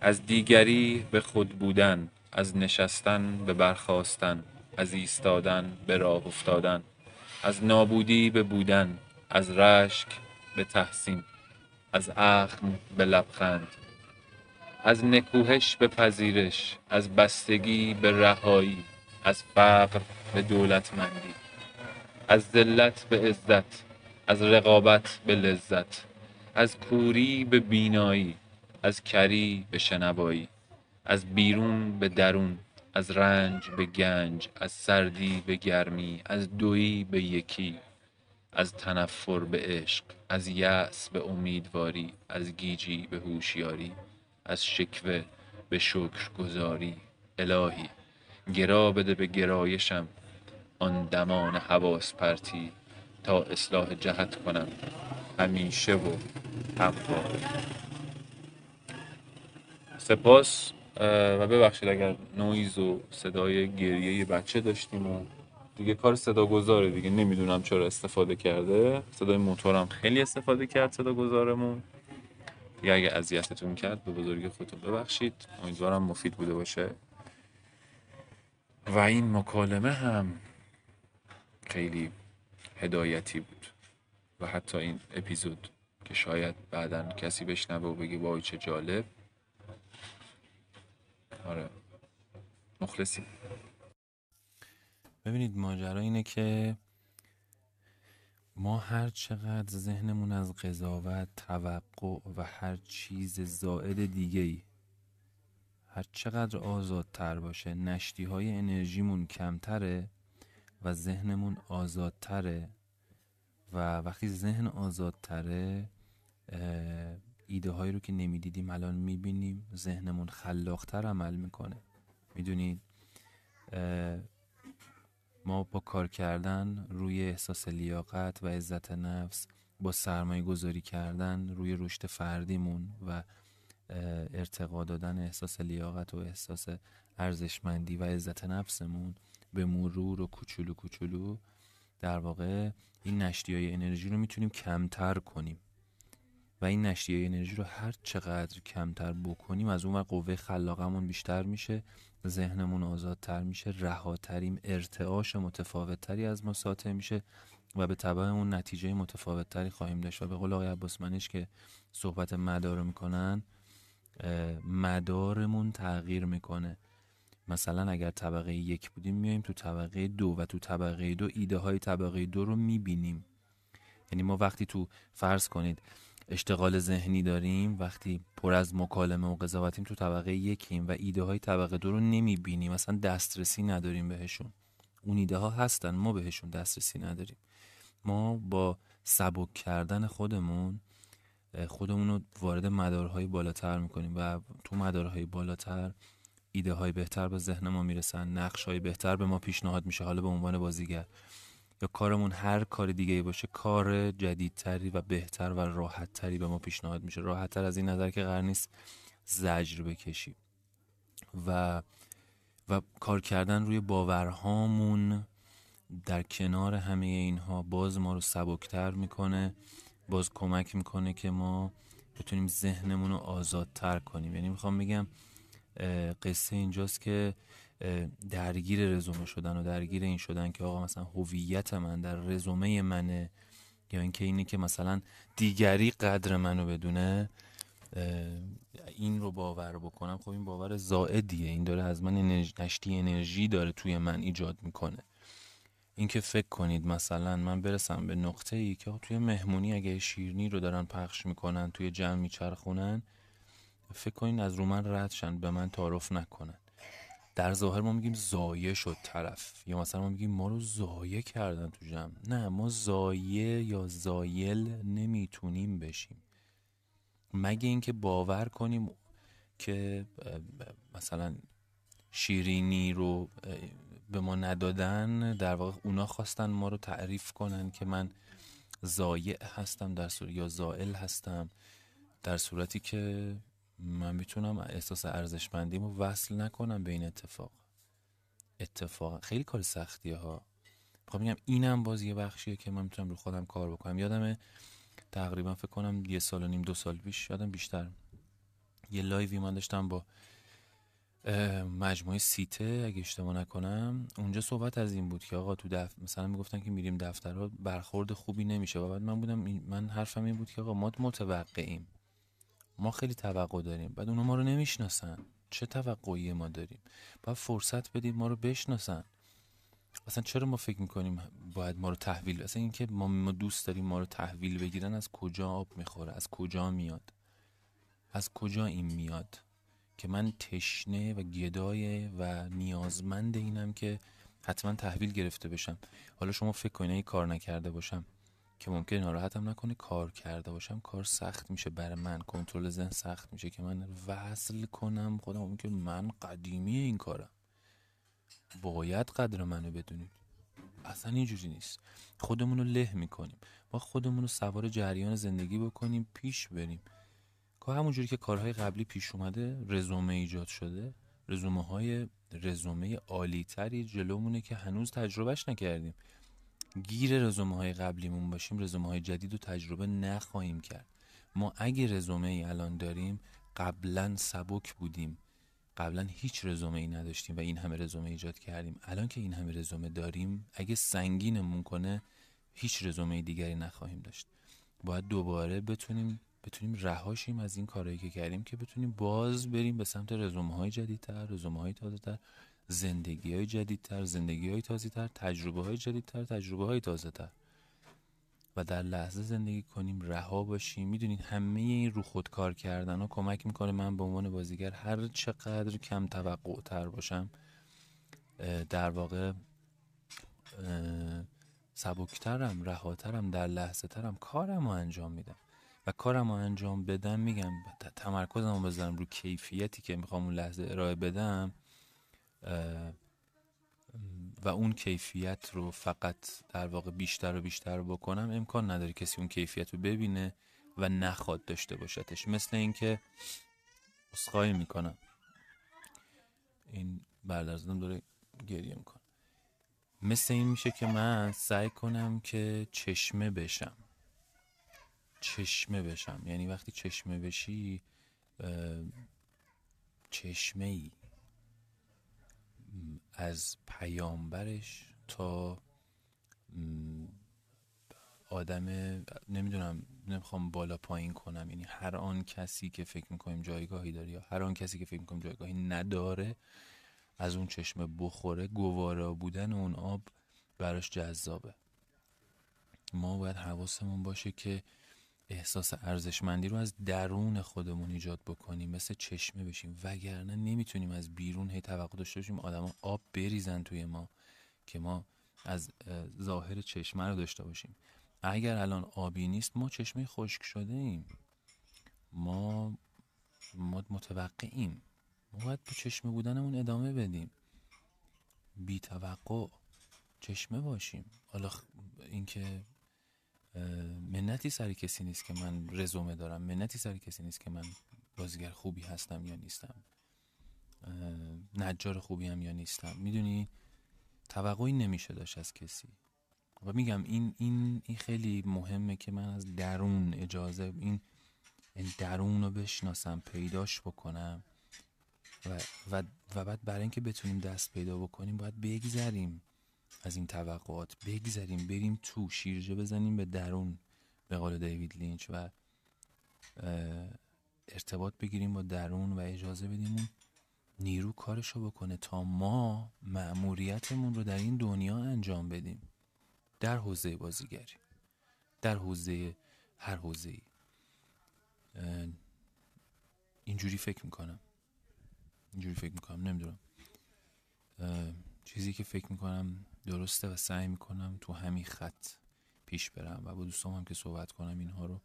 از دیگری به خود بودن. از نشستن به برخواستن از ایستادن به راه افتادن. از نابودی به بودن. از رشک به تحسین. از اخم به لبخند. از نکوهش به پذیرش از بستگی به رهایی از فقر به دولتمندی از ذلت به عزت از رقابت به لذت از کوری به بینایی از کری به شنوایی از بیرون به درون از رنج به گنج از سردی به گرمی از دویی به یکی از تنفر به عشق از یأس به امیدواری از گیجی به هوشیاری. از شکوه به شکر گذاری الهی گرا بده به گرایشم آن دمان حواس پرتی تا اصلاح جهت کنم همیشه و همواره سپاس و ببخشید اگر نویز و صدای گریه بچه داشتیم و دیگه کار صدا گذاره دیگه. نمی‌دونم چرا استفاده کرده. صدای موتورم خیلی استفاده کرد صدا گذارمون یا اگه اذیتتون کرد به بزرگی خودتون ببخشید. امیدوارم مفید بوده باشه. و این مکالمه هم خیلی هدایتی بود. و حتی این اپیزود که شاید بعدا کسی بشنوه و بگه وای چه جالب. آره. مخلصی ببینید ماجرا اینه که ما هر چقدر ذهنمون از قضاوت، توقع و هر چیز زائد دیگه ای هر چقدر آزادتر باشه نشتی های انرژیمون کمتره و ذهنمون آزادتره و وقتی ذهن آزادتره ایده هایی رو که نمی‌دیدیم الان می‌بینیم ذهنمون خلاقتر عمل می‌کنه. می‌دونید؟ ما با کار کردن روی احساس لیاقت و عزت نفس با سرمایه گذاری کردن روی رشد فردیمون و ارتقا دادن احساس لیاقت و احساس ارزشمندی و عزت نفسمون به مرور و کوچولو کوچولو در واقع این نشتی های انرژی رو می‌تونیم کمتر کنیم. و این نشریه انرژی رو هر چقدر کمتر بکنیم از اون قوه خلاقمون بیشتر میشه ذهنمون آزادتر میشه رهاتریم ارتعاش متفاوتتری از ما ساطع میشه و به طبع اون نتیجه متفاوتتری خواهیم داشت. و به قول آقای عباسمنش که صحبت مدار می‌کنن مدارمون تغییر می‌کنه. مثلا اگر طبقه یک بودیم میایم تو طبقه دو و تو طبقه دو ایده های طبقه دو رو می‌بینیم. یعنی ما وقتی تو فرض کنید اشتغال ذهنی داریم وقتی پر از مکالمه و قضاوتیم تو طبقه یکیم و ایده های طبقه دو رو نمی‌بینیم مثلا دسترسی نداریم بهشون. اون ایده ها هستن ما بهشون دسترسی نداریم. ما با سبک کردن خودمون خودمون رو وارد مدارهای بالاتر می‌کنیم و تو مدارهای بالاتر ایده های بهتر به ذهن ما می‌رسن نقش های بهتر به ما پیشنهاد میشه حالا به عنوان بازیگر. یا کارمون هر کار دیگه باشه کار جدیدتری و بهتر و راحتتری به ما پیشنهاد میشه. راحتتر از این نظر که قرار نیست زجر بکشیم. و و کار کردن روی باورهامون در کنار همه اینها باز ما رو سبکتر می‌کنه باز کمک می‌کنه که ما بتونیم ذهنمون رو آزادتر کنیم. یعنی می‌خوام بگم قصه اینجاست که درگیر رزومه شدن و درگیر این شدن که آقا مثلا هویت من در رزومه منه یا اینکه اینه که مثلا دیگری قدر منو بدونه این رو باور بکنم. خب این باور زائدیه. این داره از من نشتی انرژی داره توی من ایجاد می‌کنه. اینکه فکر کنید مثلا من برسم به نقطه ای که توی مهمونی اگه شیرنی رو دارن پخش می‌کنن توی جمع میچرخونن فکر کنین از رو من ردشن به من تعارف نکنن. در ظاهر ما میگیم زایه شد طرف یا مثلا ما میگیم ما رو زایه کردن تو جمع. نه ما زایه یا زایل نمی‌تونیم بشیم. مگه اینکه باور کنیم که مثلا شیرینی رو به ما ندادن در واقع اونا خواستن ما رو تعریف کنن که من زایع هستم در صورت یا زائل هستم در صورتی که من می‌تونم احساس ارزشمندیم رو وصل نکنم به این اتفاق. اتفاق خیلی کار سختیه ها خب میگم اینم باز یه بخشیه که من می‌تونم رو خودم کار بکنم. یادمه تقریبا فکر کنم یه سال و نیم دو سال پیش یادم بیشتر. یه لایوی من داشتم با مجموعه سیته اگه اشتباه نکنم. اونجا صحبت از این بود که آقا تو دفتر مثلا می‌گفتن که میریم دفترها برخورد خوبی نمیشه. و بعد من بودم من حرفم این بود که آقا ما متوقعیم. ما خیلی توقع داریم. بعد اونا ما رو نمی‌شناسن. چه توقعی ما داریم؟ باید فرصت بدیم ما رو بشناسن. اصلا چرا ما فکر می‌کنیم باید ما رو تحویل اصلا اینکه ما, دوست داریم ما رو تحویل بگیرن از کجا آب می‌خوره؟ از کجا میاد؟ از کجا این میاد؟ که من تشنه و گدای و نیازمند اینم که حتما تحویل گرفته بشم. حالا شما فکر کنید کار نکرده باشم. که ممکن ناراحتم نکنه کار کرده باشم کار سخت میشه برای من. کنترل ذهن سخت میشه که من وصل کنم. خودم اون که من قدیمی این کارم. باید قدر منو بدونید. اصلا اینجوری نیست. خودمون رو له می‌کنیم. ما خودمون رو سوار جریان زندگی بکنیم پیش بریم. که همونجوری که کارهای قبلی پیش اومده رزومه ایجاد شده. رزومه های رزومه عالی تری جلومونه که هنوز تجربهش نکردیم. گیر رزومه های قبلیمون باشیم رزومه های جدید رو تجربه نخواهیم کرد. ما اگه رزومه ای الان داریم قبلا سبک بودیم. قبلا هیچ رزومه ای نداشتیم و این همه رزومه ایجاد کردیم. الان که این همه رزومه داریم اگه سنگینمون کنه هیچ رزومه دیگری نخواهیم داشت. باید دوباره بتونیم بتونیم رهاشیم از این کارهایی که کردیم که بتونیم باز بریم به سمت رزومه های جدیدتر رزومه های تازه تر زندگی های جدیدتر زندگی های تازه تر تجربه های جدیدتر تجربه های تازه تر و در لحظه زندگی کنیم رها باشیم. می‌دونید همه این رو خود کار کردن ها کمک می‌کنه من به عنوان بازیگر هر چقدر کم توقع تر باشم در واقع سبکترم رهاترم در لحظه ترم کارم رو انجام میدم. و کارم رو انجام بدم میگم تمرکزم رو بذارم رو کیفیتی که می‌خوام اون لحظه ارائه بدم. و اون کیفیت رو فقط در واقع بیشتر و بیشتر بکنم امکان نداره کسی اون کیفیت رو ببینه و نخواد داشته باشدش مثل اینکه اسخای می‌کنم. این بردرزدم داره گریه می‌کنم مثل این میشه که من سعی کنم که چشمه بشم. چشمه بشم. یعنی وقتی چشمه بشی چشمه ای از پیامبرش تا آدم نمی‌دونم نمی‌خوام بالا پایین کنم یعنی هر آن کسی که فکر می‌کنیم جایگاهی داره یا هر آن کسی که فکر می‌کنیم جایگاهی نداره از اون چشمه بخوره گوارا بودن اون آب براش جذابه. ما باید حواسمون باشه که احساس ارزشمندی رو از درون خودمون ایجاد بکنیم مثل چشمه بشیم. وگرنه نمی‌تونیم از بیرون هی توقع داشته باشیم آدما آب بریزن توی ما که ما از ظاهر چشمه رو داشته باشیم. اگر الان آبی نیست ما چشمه خشک شده ایم ما ما متوقعیم. ما باید به چشمه بودنمون ادامه بدیم. بی توقع چشمه باشیم. حالا اینکه منتی سر کسی نیست که من رزومه دارم. منتی سر کسی نیست که من بازیگر خوبی هستم یا نیستم. نجار خوبی هم یا نیستم. می‌دونی؟ توقعی نمیشه داشت از کسی. و میگم این این این خیلی مهمه که من از درون اجازه این این درون رو بشناسم پیداش بکنم. و, و, و بعد برای اینکه بتونیم دست پیدا بکنیم باید بگذریم. از این توقعات بگذریم بریم تو شیرجه بزنیم به درون به قول دیوید لینچ و ارتباط بگیریم با درون و اجازه بدیم اون نیرو کارشو بکنه تا ما مأموریتمون رو در این دنیا انجام بدیم. در حوزه بازیگری در حوزه هر حوزه ای اینجوری فکر می‌کنم. اینجوری فکر می‌کنم نمی‌دونم. چیزی که فکر می‌کنم درسته و سعی می‌کنم تو همین خط پیش برم و با دوستام هم که صحبت کنم اینها رو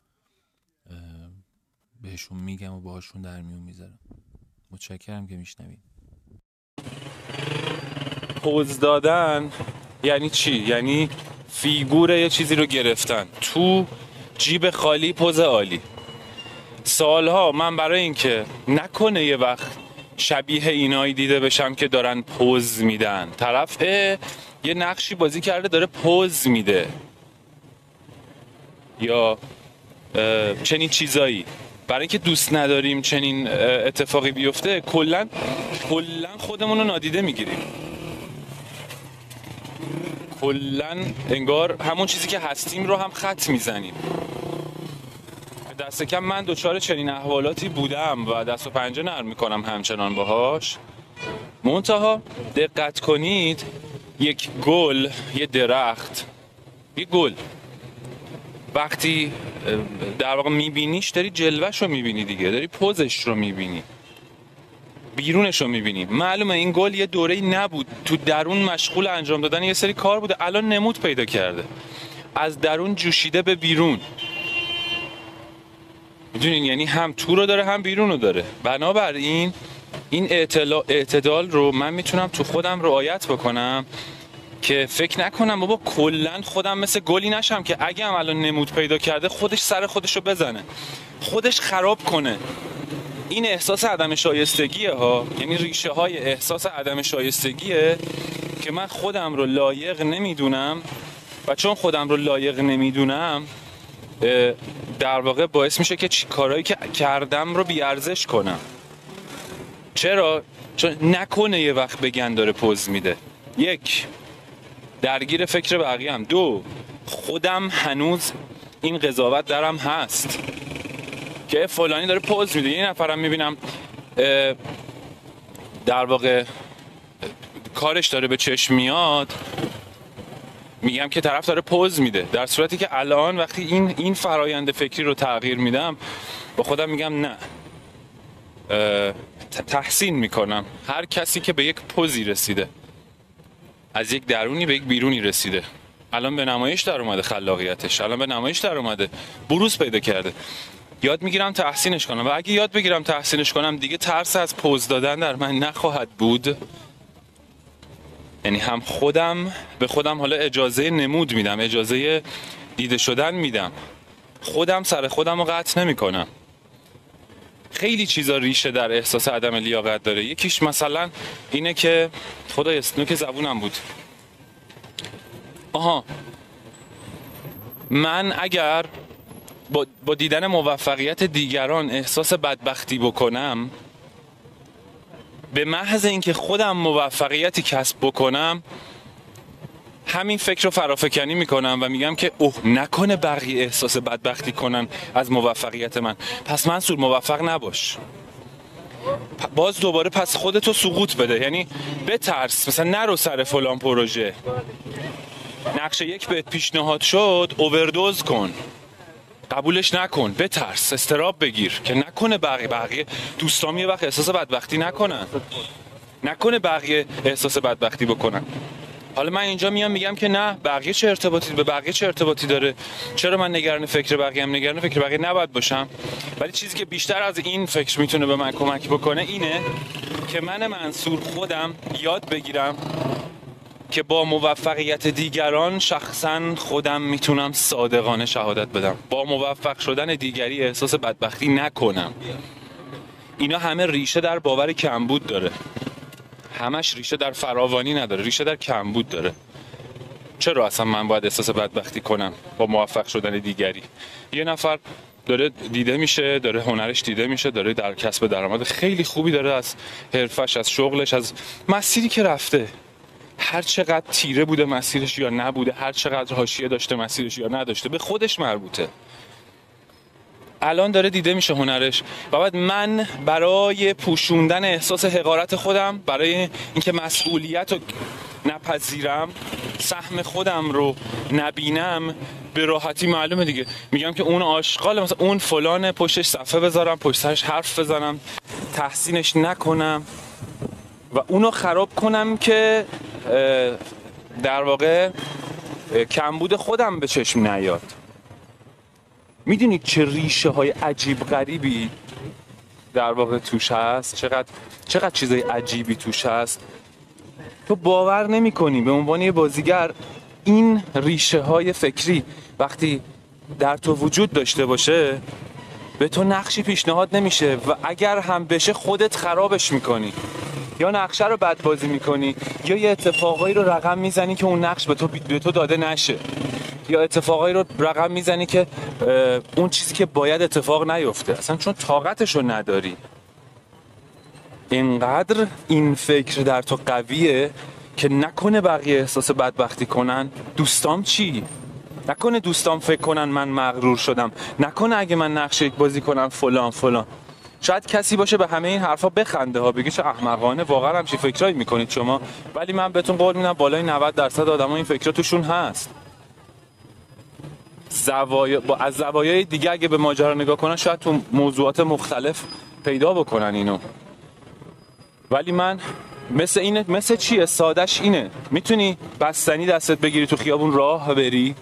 بهشون میگم و باهاشون در میون می‌ذارم. متشکرم که میشنوین پوز دادن یعنی چی؟ یعنی فیگور یه چیزی رو گرفتن تو جیب خالی پوز عالی. سالها من برای اینکه نکنه یه وقت شبیه اینایی دیده بشم که دارن پوز میدن. طرف یه نقشی بازی کرده داره پوز میده. یا چنین چیزایی. برای اینکه دوست نداریم چنین اتفاقی بیفته کلا کلا خودمون رو نادیده می‌گیریم. کلا انگار همون چیزی که هستیم رو هم خط می‌زنیم. دست کم من دوچار چنین احوالاتی بودم و دست و پنجه نرم می‌کنم همچنان باهاش. منتها دقت کنید یک گل یه درخت یه گل. وقتی در واقع میبینیش داری جلوش رو می‌بینی دیگه داری پوزش رو می‌بینی بیرونش رو می‌بینی. معلومه این گل یه دوره نبود. تو درون مشغول انجام دادن یه سری کار بوده. الان نمود پیدا کرده. از درون جوشیده به بیرون. می‌دونین؟ یعنی هم تو رو داره هم بیرون رو داره. بنابراین این اعتدال رو من می‌تونم تو خودم رعایت بکنم که فکر نکنم بابا کلا خودم مثل گلی نشم که اگه هم الان نمود پیدا کرده خودش سر خودش رو بزنه. خودش خراب کنه. این احساس عدم شایستگیه ها. یعنی ریشه های احساس عدم شایستگیه که من خودم رو لایق نمی‌دونم و چون خودم رو لایق نمی‌دونم در واقع باعث میشه که چی کارهایی که کردم رو بیارزش کنم. چرا؟ چون نکنه یه وقت بگن داره پوز میده. یک درگیر فکر بقیه هم. دو خودم هنوز این قضاوت درم هست. که فلانی داره پوز میده. یه نفرم می‌بینم در واقع کارش داره به چشم میاد. میگم که طرف داره پوز میده. در صورتی که الان وقتی این این فرایند فکری رو تغییر میدم با خودم میگم نه. تحسین می‌کنم. هر کسی که به یک پوزی رسیده از یک درونی به یک بیرونی رسیده. الان به نمایش در اومده خلاقیتش. الان به نمایش در اومده. بروز پیدا کرده. یاد می‌گیرم تحسینش کنم. و اگه یاد بگیرم تحسینش کنم دیگه ترس از پوز دادن در من نخواهد بود. یعنی هم خودم به خودم حالا اجازه نمود میدم اجازه دیده شدن میدم. خودم سر خودم رو قطع نمی کنم خیلی چیزا ریشه در احساس عدم لیاقت داره. یکیش مثلا اینه که خدای که زبونم بود. آها. من اگر با با دیدن موفقیت دیگران احساس بدبختی بکنم به محض اینکه خودم موفقیتی کسب بکنم همین فکر رو فرافکنی می‌کنم و میگم که اوه نکنه بقیه احساس بدبختی کنن از موفقیت من. پس منصور موفق نباش. باز دوباره پس خودتو سقوط بده. یعنی بترس. مثلا نرو سر فلان پروژه. نقشه یک بهت پیشنهاد شد اووردوز کن. قبولش نکن. بترس. استراب بگیر. که نکنه بقیه بقیه دوستام یه وقت احساس بدبختی نکنن. نکنه بقیه احساس بدبختی بکنن. حالا من اینجا میام میگم که نه بقیه چه ارتباطی به بقیه چه ارتباطی داره؟ چرا من نگران فکر بقیه هم؟ نگران فکر بقیه نباید باشم. ولی چیزی که بیشتر از این فکر می‌تونه به من کمک بکنه اینه که من منصور خودم یاد بگیرم که با موفقیت دیگران شخصا خودم می‌تونم صادقانه شهادت بدم. با موفق شدن دیگری احساس بدبختی نکنم. اینا همه ریشه در باور کمبود داره. همش ریشه در فراوانی نداره ریشه در کمبود داره. چرا اصلا من باید احساس بدبختی کنم با موفق شدن دیگری؟ یه نفر داره دیده میشه داره هنرش دیده میشه داره در کسب درآمد خیلی خوبی داره از حرفش از شغلش از مسیری که رفته. هر چقدر تیره بوده مسیرش یا نبوده هر چقدر حاشیه داشته مسیرش یا نداشته به خودش مربوطه. الان داره دیده میشه هنرش و بعد من برای پوشوندن احساس حقارت خودم برای اینکه مسئولیت رو نپذیرم سهم خودم رو نبینم به راحتی معلومه دیگه. میگم که اون آشغال مثلا اون فلان پشتش صفحه بذارم پشت سرش حرف بزنم تحسینش نکنم و اونو خراب کنم که در واقع کمبود خودم به چشم نیاد. می‌دونید چه ریشه های عجیب غریبی در واقع توش هست؟ چقدر چقدر چیزای عجیبی توش هست؟ تو باور نمی کنی به عنوان یه بازیگر این ریشه های فکری وقتی در تو وجود داشته باشه به تو نقشی پیشنهاد نمیشه و اگر هم بشه خودت خرابش می‌کنی. یا نقشه رو بد بازی می‌کنی یا یه اتفاقایی رو رقم می‌زنی که اون نقش به تو, به تو داده نشه. یا اتفاقایی رو رقم می‌زنی که اون چیزی که باید اتفاق نیفته. اصلا چون طاقتش رو نداری. اینقدر این فکر در تو قویه که نکنه بقیه احساس بدبختی کنن. دوستام چی؟ نکنه دوستام فکر کنن من مغرور شدم. نکنه اگه من نقشه یک بازی کنم فلان فلان. شاید کسی باشه به همه این حرفا بخنده ها بگه چه احمقانه واقعا همچین فکرایی می‌کنید شما. ولی من بهتون قول میدم بالای 90 درصد آدما این فکرا توشون هست. زوایا با از زوایای دیگه اگه به ماجرا نگاه کنن شاید تو موضوعات مختلف پیدا بکنن اینو. ولی من مثل اینه مثل چیه؟ سادش اینه. می‌تونی بستنی دستت بگیری تو خیابون راه بری؟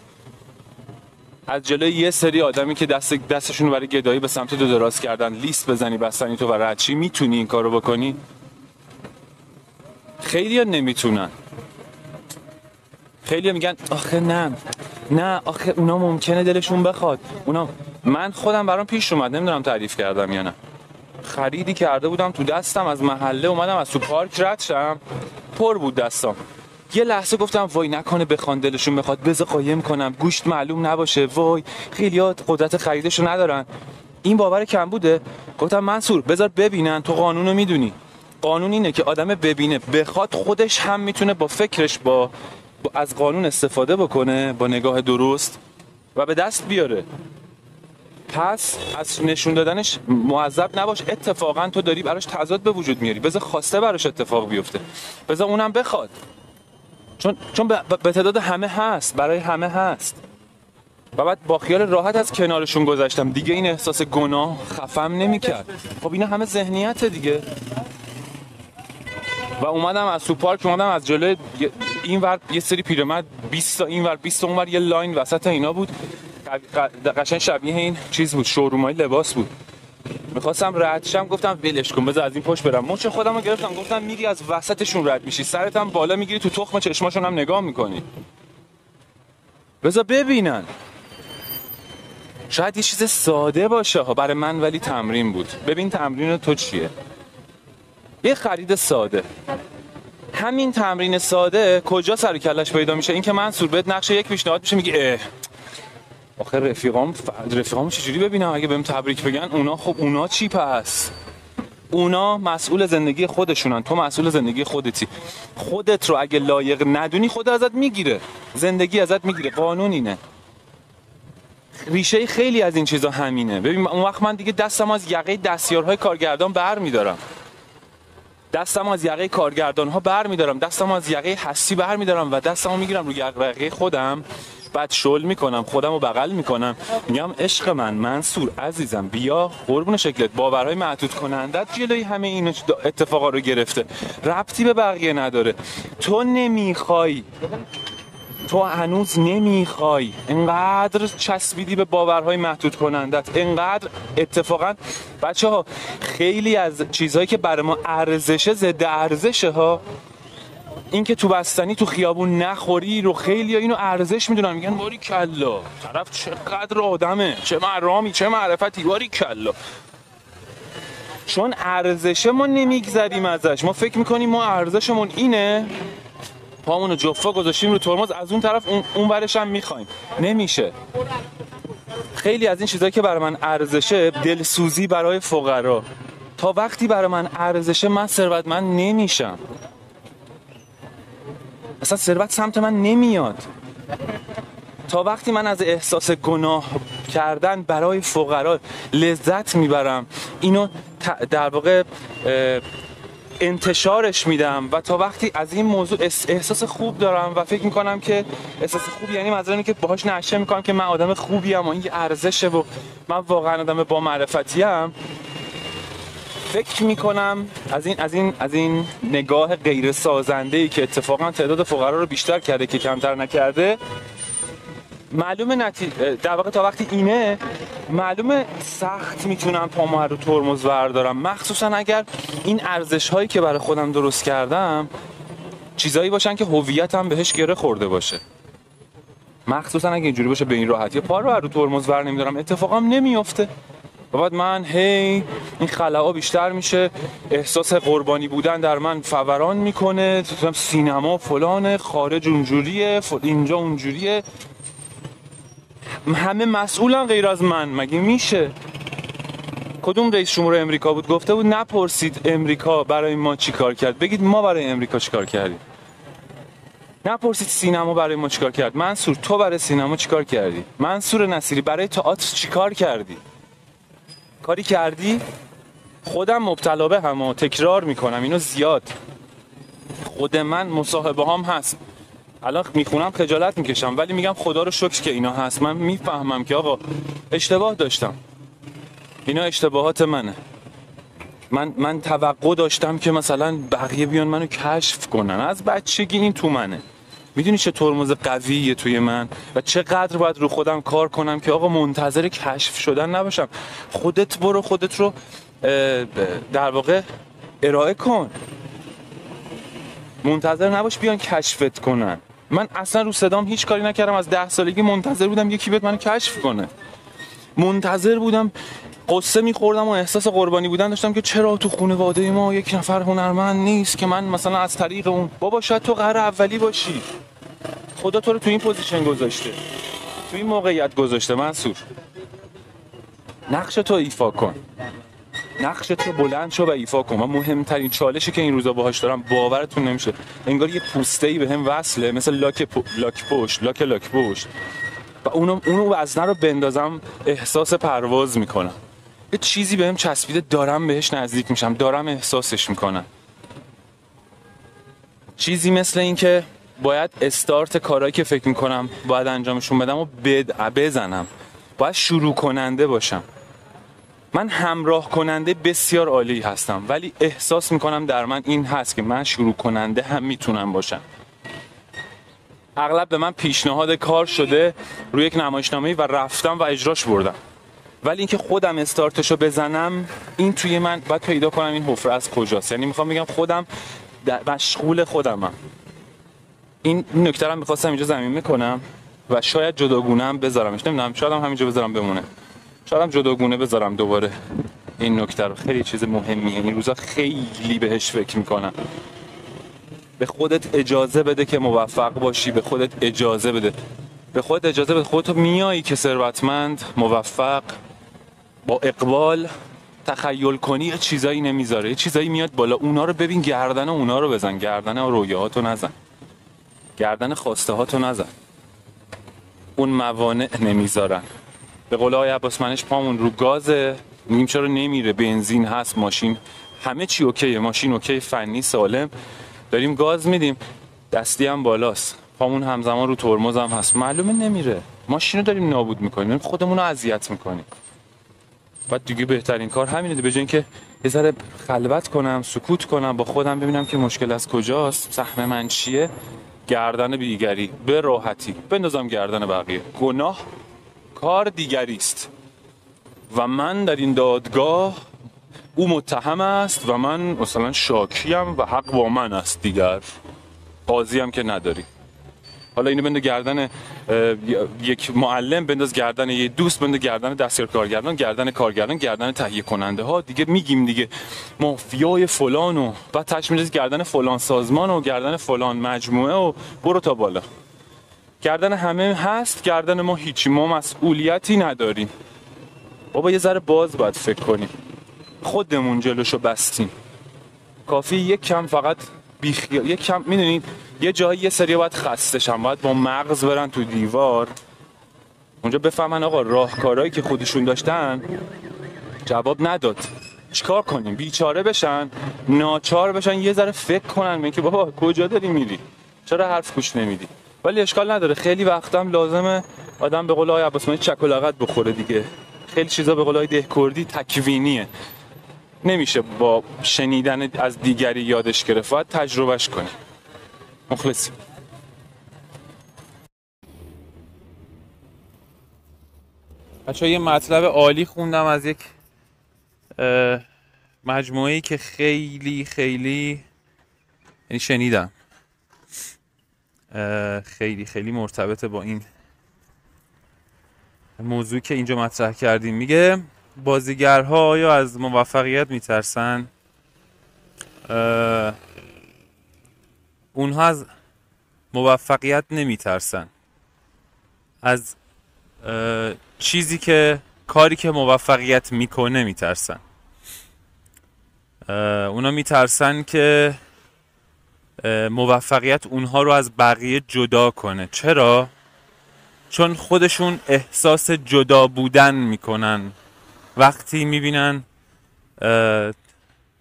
از جلوی یه سری آدمی که دست دستشون برای گدایی به سمت تو دراز کردن لیست بزنی بستنی تو و رچی می‌تونی این کارو بکنی؟ خیلی ها نمی‌تونن. خیلی میگن آخه نه نه آخه اونا ممکنه دلشون بخواد. اونا من خودم برام پیش اومد نمی‌دونم تعریف کردم یا نه. خریدی کرده بودم تو دستم از محله اومدم از تو پارک رد شم پر بود دستم یه لحظه گفتم وای نکنه بخوان دلشون بخواد بذار قایم کنم. گوشت معلوم نباشه. وای خیلیات قدرت خریدشو ندارن. این باور کم بوده؟ گفتم منصور بذار ببینن. تو قانونو می‌دونی. قانون اینه که آدم ببینه. بخواد خودش هم می‌تونه با فکرش با, با از قانون استفاده بکنه با نگاه درست و به دست بیاره. پس از نشون دادنش معذب نباش. اتفاقا تو داری براش تضاد به وجود میاری. بذار خواسته براش اتفاق بیفته. بذار اونم بخواد. چون چون به تعداد همه هست برای همه هست. و بعد با خیال راحت از کنارشون گذشتم. دیگه این احساس گناه خفم نمی‌کرد. خب اینا همه ذهنیت دیگه. و اومدم از تو پارک اومدم از جلوی این ور یه سری پیرمرد 20 تا این ور 20 تا اون ور یه لاین وسط اینا بود. قشنگ شبیه این چیز بود showroom های لباس بود. می‌خواستم رد شم گفتم ولش کن بذار از این پشت برم. مچ خودم رو گرفتم گفتم میری از وسطشون رد میشی. سرت هم بالا می‌گیری تو تخم چشماشون هم نگاه می‌کنی. بذار ببینن. شاید یه چیز ساده باشه ها. برای من ولی تمرین بود. ببین تمرین تو چیه. یه خرید ساده. همین تمرین ساده کجا سر کلش پیدا میشه؟ این که من بهت نقشه یک پیشنهاد میشه میگی اه. آخه رفیقام ف... رفیقام چجوری ببینم؟ اگه بهم تبریک بگن اونا خب اونا چی پس؟ اونا مسئول زندگی خودشونن. تو مسئول زندگی خودتی. خودت رو اگه لایق ندونی خود ازت می‌گیره. زندگی ازت می‌گیره. قانون اینه. ریشه خیلی از این چیزا همینه. ببین اون وقت من دیگه دستم از یقه دستیارهای کارگردان بر میدارم دستم از یقه کارگردان ها بر میدارم. دستم از یقه هستی بر میدارم و دستمو می‌گیرم رو یقه خودم. بعد شل می‌کنم خودم رو بغل می‌کنم. میگم عشق من منصور عزیزم بیا قربون شکلت. باورهای معدود کنندت جلوی همه این اتفاقا رو گرفته. ربطی به بقیه نداره. تو نمی‌خوای تو هنوز نمی‌خوای انقدر چسبیدی به باورهای محدود کنندت. انقدر اتفاقا بچه ها خیلی از چیزهایی که برای ما ارزشه ضد ارزشه ها این که تو بستنی تو خیابون نخوری رو خیلی اینو ارزش می‌دونن. میگن باری کلا طرف چقدر آدمه چه مرامی چه معرفتی باری کلا. چون ارزشه ما نمیگذریم ازش. ما فکر می‌کنیم ما ارزشمون اینه پامونو جفا گذاشتیم رو ترمز از اون طرف اون, اون برش هم می‌خوایم. نمیشه. خیلی از این چیزهایی که برای من ارزشه دلسوزی برای فقرا. تا وقتی برای من ارزشه من ثروتمند نمیشم. اصلا ثروت سمت من نمیاد. تا وقتی من از احساس گناه کردن برای فقرا لذت می‌برم اینو در واقع انتشارش میدم و تا وقتی از این موضوع احساس خوب دارم و فکر می‌کنم که احساس خوب یعنی مثلا که باهاش نشه می‌کنم که من آدم خوبی ام و این ارزشه و من واقعا آدم با معرفتی ام. فکر می‌کنم از این از این از این نگاه غیر سازنده ای که اتفاقا تعداد فقرا رو بیشتر کرده که کمتر نکرده معلومه نتی... در واقع تا وقتی اینه معلومه سخت می‌تونم پامو رو ترمز بردارم. مخصوصا اگر این ارزش هایی که برای خودم درست کردم چیزایی باشن که هویتم بهش گره خورده باشه. مخصوصا اگه اینجوری باشه به این راحتی. پا رو رو ترمز ور نمیدارم. اتفاقم نمیافته. و بعد من هی این خلاها بیشتر میشه. احساس قربانی بودن در من فوران می‌کنه. سینما فلانه خارج اونجوریه اینجا اونجوریه. همه مسئولن غیر از من. مگه میشه؟ کدوم رئیس جمهور امریکا بود؟ گفته بود نپرسید امریکا برای ما چی کار کرد. بگید ما برای امریکا چی کار کردیم. نپرسید سینما برای ما چیکار کرد. منصور تو برای سینما چیکار کردی؟ منصور نصیری برای تئاتر چیکار کردی؟ کاری کردی؟ خودم مبتلا به هم تکرار می‌کنم. اینو زیاد. خود من مصاحبه هم هست. الان می‌خونم خجالت می‌کشم ولی میگم خدا رو شکر که اینا هست. من می‌فهمم که آقا اشتباه داشتم. اینا اشتباهات منه. من من توقع داشتم که مثلا بقیه بیان منو کشف کنن. از بچگی این تو منه. می‌دونی چه ترمز قویه توی من؟ و چقدر باید رو خودم کار کنم که آقا منتظر کشف شدن نباشم. خودت برو خودت رو در واقع ارائه کن. منتظر نباش بیان کشفت کنن. من اصلا رو صدام هیچ کاری نکردم. از ده سالگی منتظر بودم یکی بیاد منو کشف کنه. منتظر بودم غصه میخوردم و احساس قربانی بودن داشتم که چرا تو خانواده ما یک نفر هنرمند نیست که من مثلا از طریق اون بابا شاید تو قراره اولی باشی. خدا تو رو تو این position گذاشته. تو این موقعیت گذاشته منصور. نقش تو ایفا کن. نقشت رو بلند شو و ایفا کن. و مهمترین چالشی که این روزا باهاش دارم باورتون نمیشه. انگار یه پوسته ای به هم وصله مثل لاک, پو... لاک پشت لاک لاک پشت. و اونو اونو وزنه رو بندازم احساس پرواز می‌کنم. یه چیزی بهم چسبیده دارم بهش نزدیک میشم دارم احساسش می‌کنم. چیزی مثل این که باید استارت کارهایی که فکر می‌کنم باید انجامشون بدم و بد... بزنم. باید شروع کننده باشم. من همراه کننده بسیار عالی هستم ولی احساس می‌کنم در من این هست که من شروع کننده هم می‌تونم باشم. اغلب به من پیشنهاد کار شده روی یک نمایشنامه و رفتم و اجراش بردم. ولی اینکه خودم استارتشو بزنم این توی من باید پیدا کنم این حفره از کجاست. یعنی می‌خوام بگم خودم مشغول خودمم. این نکته رو می‌خواستم اینجا زمین می‌کنم و شاید جداگونه هم بذارمش. نمی‌دونم شاید هم همینجا بذارم بمونه. شاید هم جداگونه بذارم دوباره. این نکته رو خیلی چیز مهمیه. این روزا خیلی بهش فکر می‌کنم. به خودت اجازه بده که موفق باشی. به خودت اجازه بده. به خود اجازه به خودت میایی که ثروتمند موفق با اقبال تخیل کنی یه چیزایی نمی‌ذاره. یه چیزایی میاد بالا. اونا رو ببین گردن اونا رو بزن. گردن رویاهاتو نزن. گردن خواسته هاتو نزن. اون موانع نمی‌ذارن. به قول آقای عباس منش پامون رو گازه. میگیم چرا نمیره؟ بنزین هست ماشین. همه چی اوکیه. ماشین اوکی فنی سالم. داریم گاز میدیم. دستی هم بالاست. پامون همزمان رو ترمز هم هست. معلومه نمیره. ماشین رو داریم نابود می‌کنیم. خودمون رو اذیت می‌کنیم. بعد دیگه بهترین کار همینه به اینکه یه ذره خلوت کنم سکوت کنم با خودم ببینم که مشکل از کجاست. سهم من چیه؟ گردن دیگری به راحتی. بندازم گردن بقیه. گناه کار دیگری است. و من در این دادگاه او متهم است و من مثلا شاکیم و حق با من است دیگر. قاضی هم که نداری. حالا اینو بنده گردن یک معلم بنداز گردن یه دوست بنده گردن دستیار کارگردان گردن کارگردان گردن تهیه کننده ها. دیگه میگیم دیگه مافیای فلان و بعد تش میندازی گردن فلان سازمان و گردن فلان مجموعه و برو تا بالا. گردن همه هست گردن ما هیچی. ما مسئولیتی نداریم. بابا یه ذره باز باید فکر کنیم. خودمون جلوشو بستیم. کافی یک کم فقط بیخیال یک کم می‌دونید یه جایی یه سری باید خسته شن باید با مغز برن تو دیوار. اونجا بفهمن آقا راهکارهایی که خودشون داشتن جواب نداد. چیکار کنیم؟ بیچاره بشن ناچار بشن یه ذره فکر کنن. که بابا کجا داری میری؟ چرا حرف گوش نمیدی؟ ولی اشکال نداره. خیلی وقتم لازمه آدم به قول آقای عباس چک و لغت بخوره دیگه. خیلی چیزا به قول آقای دهکردی تکوینیه. نمیشه با شنیدن از دیگری یادش گرفت. باید تجربهش کنی. مخلصی بچه یه مطلب عالی خوندم از یک مجموعه که خیلی خیلی یعنی شنیدم. خیلی خیلی مرتبطه با این موضوعی که اینجا مطرح کردیم. میگه بازیگرها آیا از موفقیت میترسن؟ اونها از موفقیت نمیترسن. از چیزی که کاری که موفقیت می‌کنه میترسن. اونا میترسن که موفقیت اونها رو از بقیه جدا کنه. چرا؟ چون خودشون احساس جدا بودن می‌کنن. وقتی می‌بینن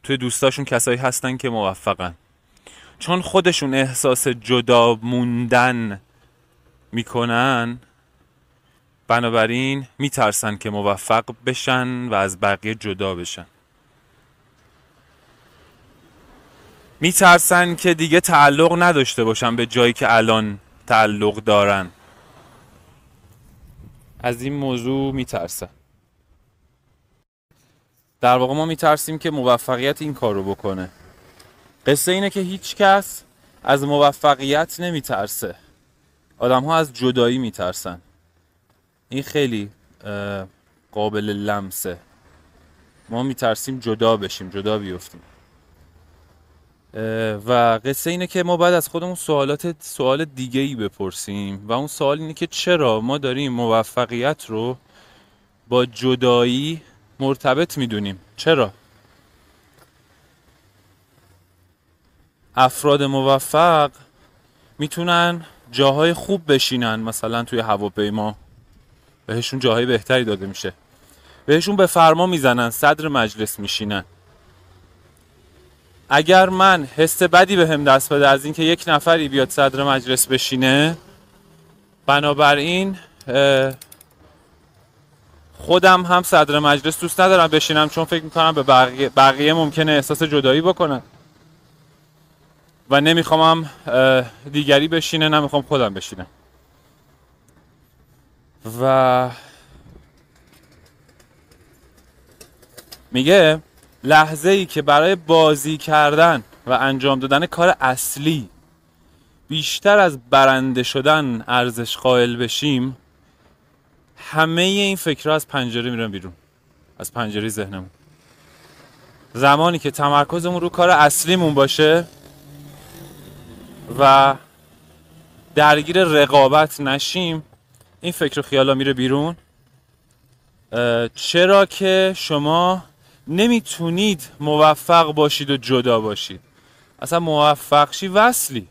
توی دوستاشون کسایی هستن که موفقن. چون خودشون احساس جدا موندن می‌کنن بنابراین میترسن که موفق بشن و از بقیه جدا بشن. میترسن که دیگه تعلق نداشته باشن به جایی که الان تعلق دارن. از این موضوع میترسن. در واقع ما میترسیم که موفقیت این کار رو بکنه. قصه اینه که هیچ کس از موفقیت نمیترسه. آدم ها از جدایی میترسن. این خیلی قابل لمسه. ما میترسیم جدا بشیم جدا بیفتیم. و قصه اینه که ما باید از خودمون سوالات سوال دیگه ای بپرسیم و اون سوال اینه که چرا ما داریم موفقیت رو با جدایی مرتبط می‌دونیم؟ چرا؟ افراد موفق می‌تونن جاهای خوب بشینن مثلا توی هواپیما. بهشون جاهای بهتری داده میشه. بهشون به فرما می‌زنن صدر مجلس میشینن. اگر من حس بدی به هم دست بده از اینکه یک نفری بیاد صدر مجلس بشینه بنابراین خودم هم صدر مجلس دوست ندارم بشینم چون فکر می‌کنم به بقیه, بقیه ممکنه احساس جدایی بکنن. و نمی‌خوام هم دیگری بشینه نمی‌خوام خودم بشینم. و میگه لحظه ای که برای بازی کردن و انجام دادن کار اصلی بیشتر از برنده شدن ارزش قائل بشیم همه این فکرها از پنجره میرن بیرون از پنجره ذهنمون. زمانی که تمرکزمون رو کار اصلیمون باشه و درگیر رقابت نشیم این فکر و خیالا میره بیرون. چرا که شما نمی‌تونید موفق باشید و جدا باشید. اصلا موفق شی وصلی.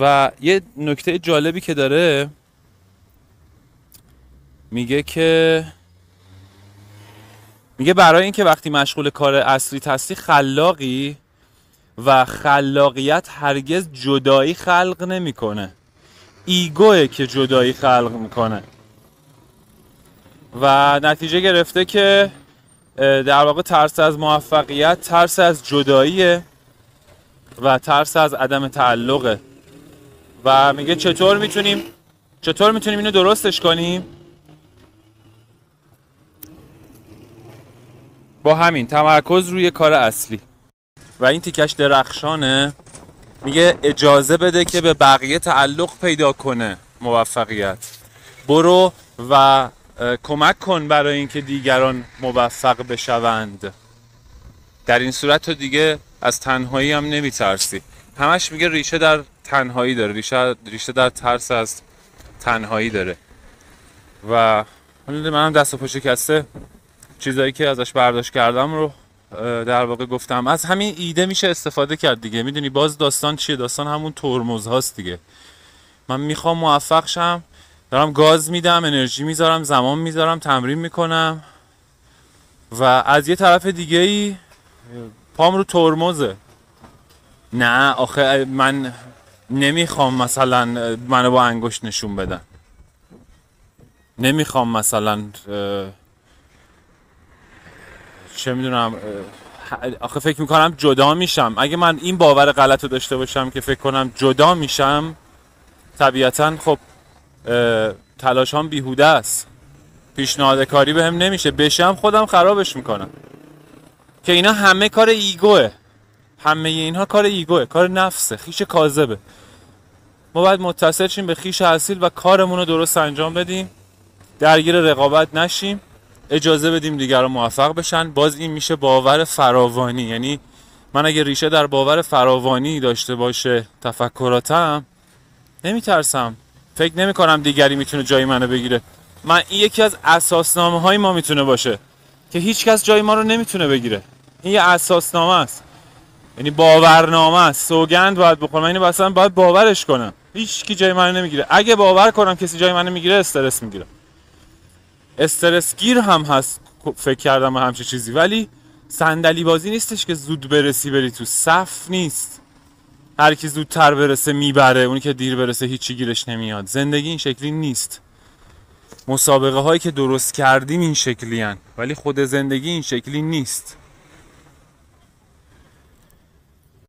و یه نکته جالبی که داره میگه که میگه برای اینکه وقتی مشغول کار اصلی هستی خلاقی و خلاقیت هرگز جدایی خلق نمی‌کنه. ایگوه که جدایی خلق می‌کنه. و نتیجه گرفته که در واقع ترس از موفقیت ترس از جداییه و ترس از عدم تعلقه. و میگه چطور می‌تونیم چطور می‌تونیم اینو درستش کنیم؟ با همین تمرکز روی کار اصلی. و این تیکش درخشانه. میگه اجازه بده که به بقیه تعلق پیدا کنه موفقیت. برو و کمک کن برای اینکه دیگران موفق بشوند. در این صورت تو دیگه از تنهایی هم نمیترسی. همش میگه ریشه در تنهایی داره. ریشه, ریشه در ترس از تنهایی داره. و حالا منم دست و پا شکسته. چیزایی که ازش برداشت کردم رو در واقع گفتم. از همین ایده میشه استفاده کرد دیگه. می‌دونی باز داستان چیه؟ داستان همون ترمز هاست دیگه. من می‌خوام موفق شم. دارم گاز میدم انرژی می‌ذارم زمان می‌ذارم تمرین می‌کنم. و از یه طرف دیگه ای پام رو ترمزه. نه آخه من نمی‌خوام مثلا منو با انگشت نشون بدن. نمی‌خوام مثلا چه می‌دونم آخه فکر می‌کنم جدا میشم. اگه من این باور غلط رو داشته باشم که فکر کنم جدا میشم طبیعتا خب اه، تلاشام بیهوده است. پیشنهاد کاری بهم نمیشه. بشم خودم خرابش می‌کنم. که اینا همه کار ایگوه. همه اینها کار ایگوه. کار نفسه. خیش کاذبه. ما باید متصل شیم به خیش اصیل و کارمون رو درست انجام بدیم. درگیر رقابت نشیم. اجازه بدیم دیگران موفق بشن. باز این میشه باور فراوانی. یعنی من اگه ریشه در باور فراوانی داشته باشه تفکراتم نمیترسم. فکر نمی کنم دیگری می‌تونه جای منو بگیره. من این یکی از اساسنامه های ما می‌تونه باشه که هیچ کس جای ما رو نمی‌تونه بگیره. این یه اساسنامه است. یعنی باورنامه است. سوگند باید بخورم من اینو اصلا باید باورش کنم. هیچ کی جای منو نمی‌گیره. اگه باور کنم کسی جای منو می‌گیره استرس می‌گیرم. استرس گیر هم هست فکر کردم همچه چیزی. ولی صندلی بازی نیستش که زود برسی بری تو. صف نیست. هر کی زودتر برسه می‌بره اونی که دیر برسه هیچی گیرش نمیاد. زندگی این شکلی نیست. مسابقه هایی که درست کردیم این شکلی هن. ولی خود زندگی این شکلی نیست.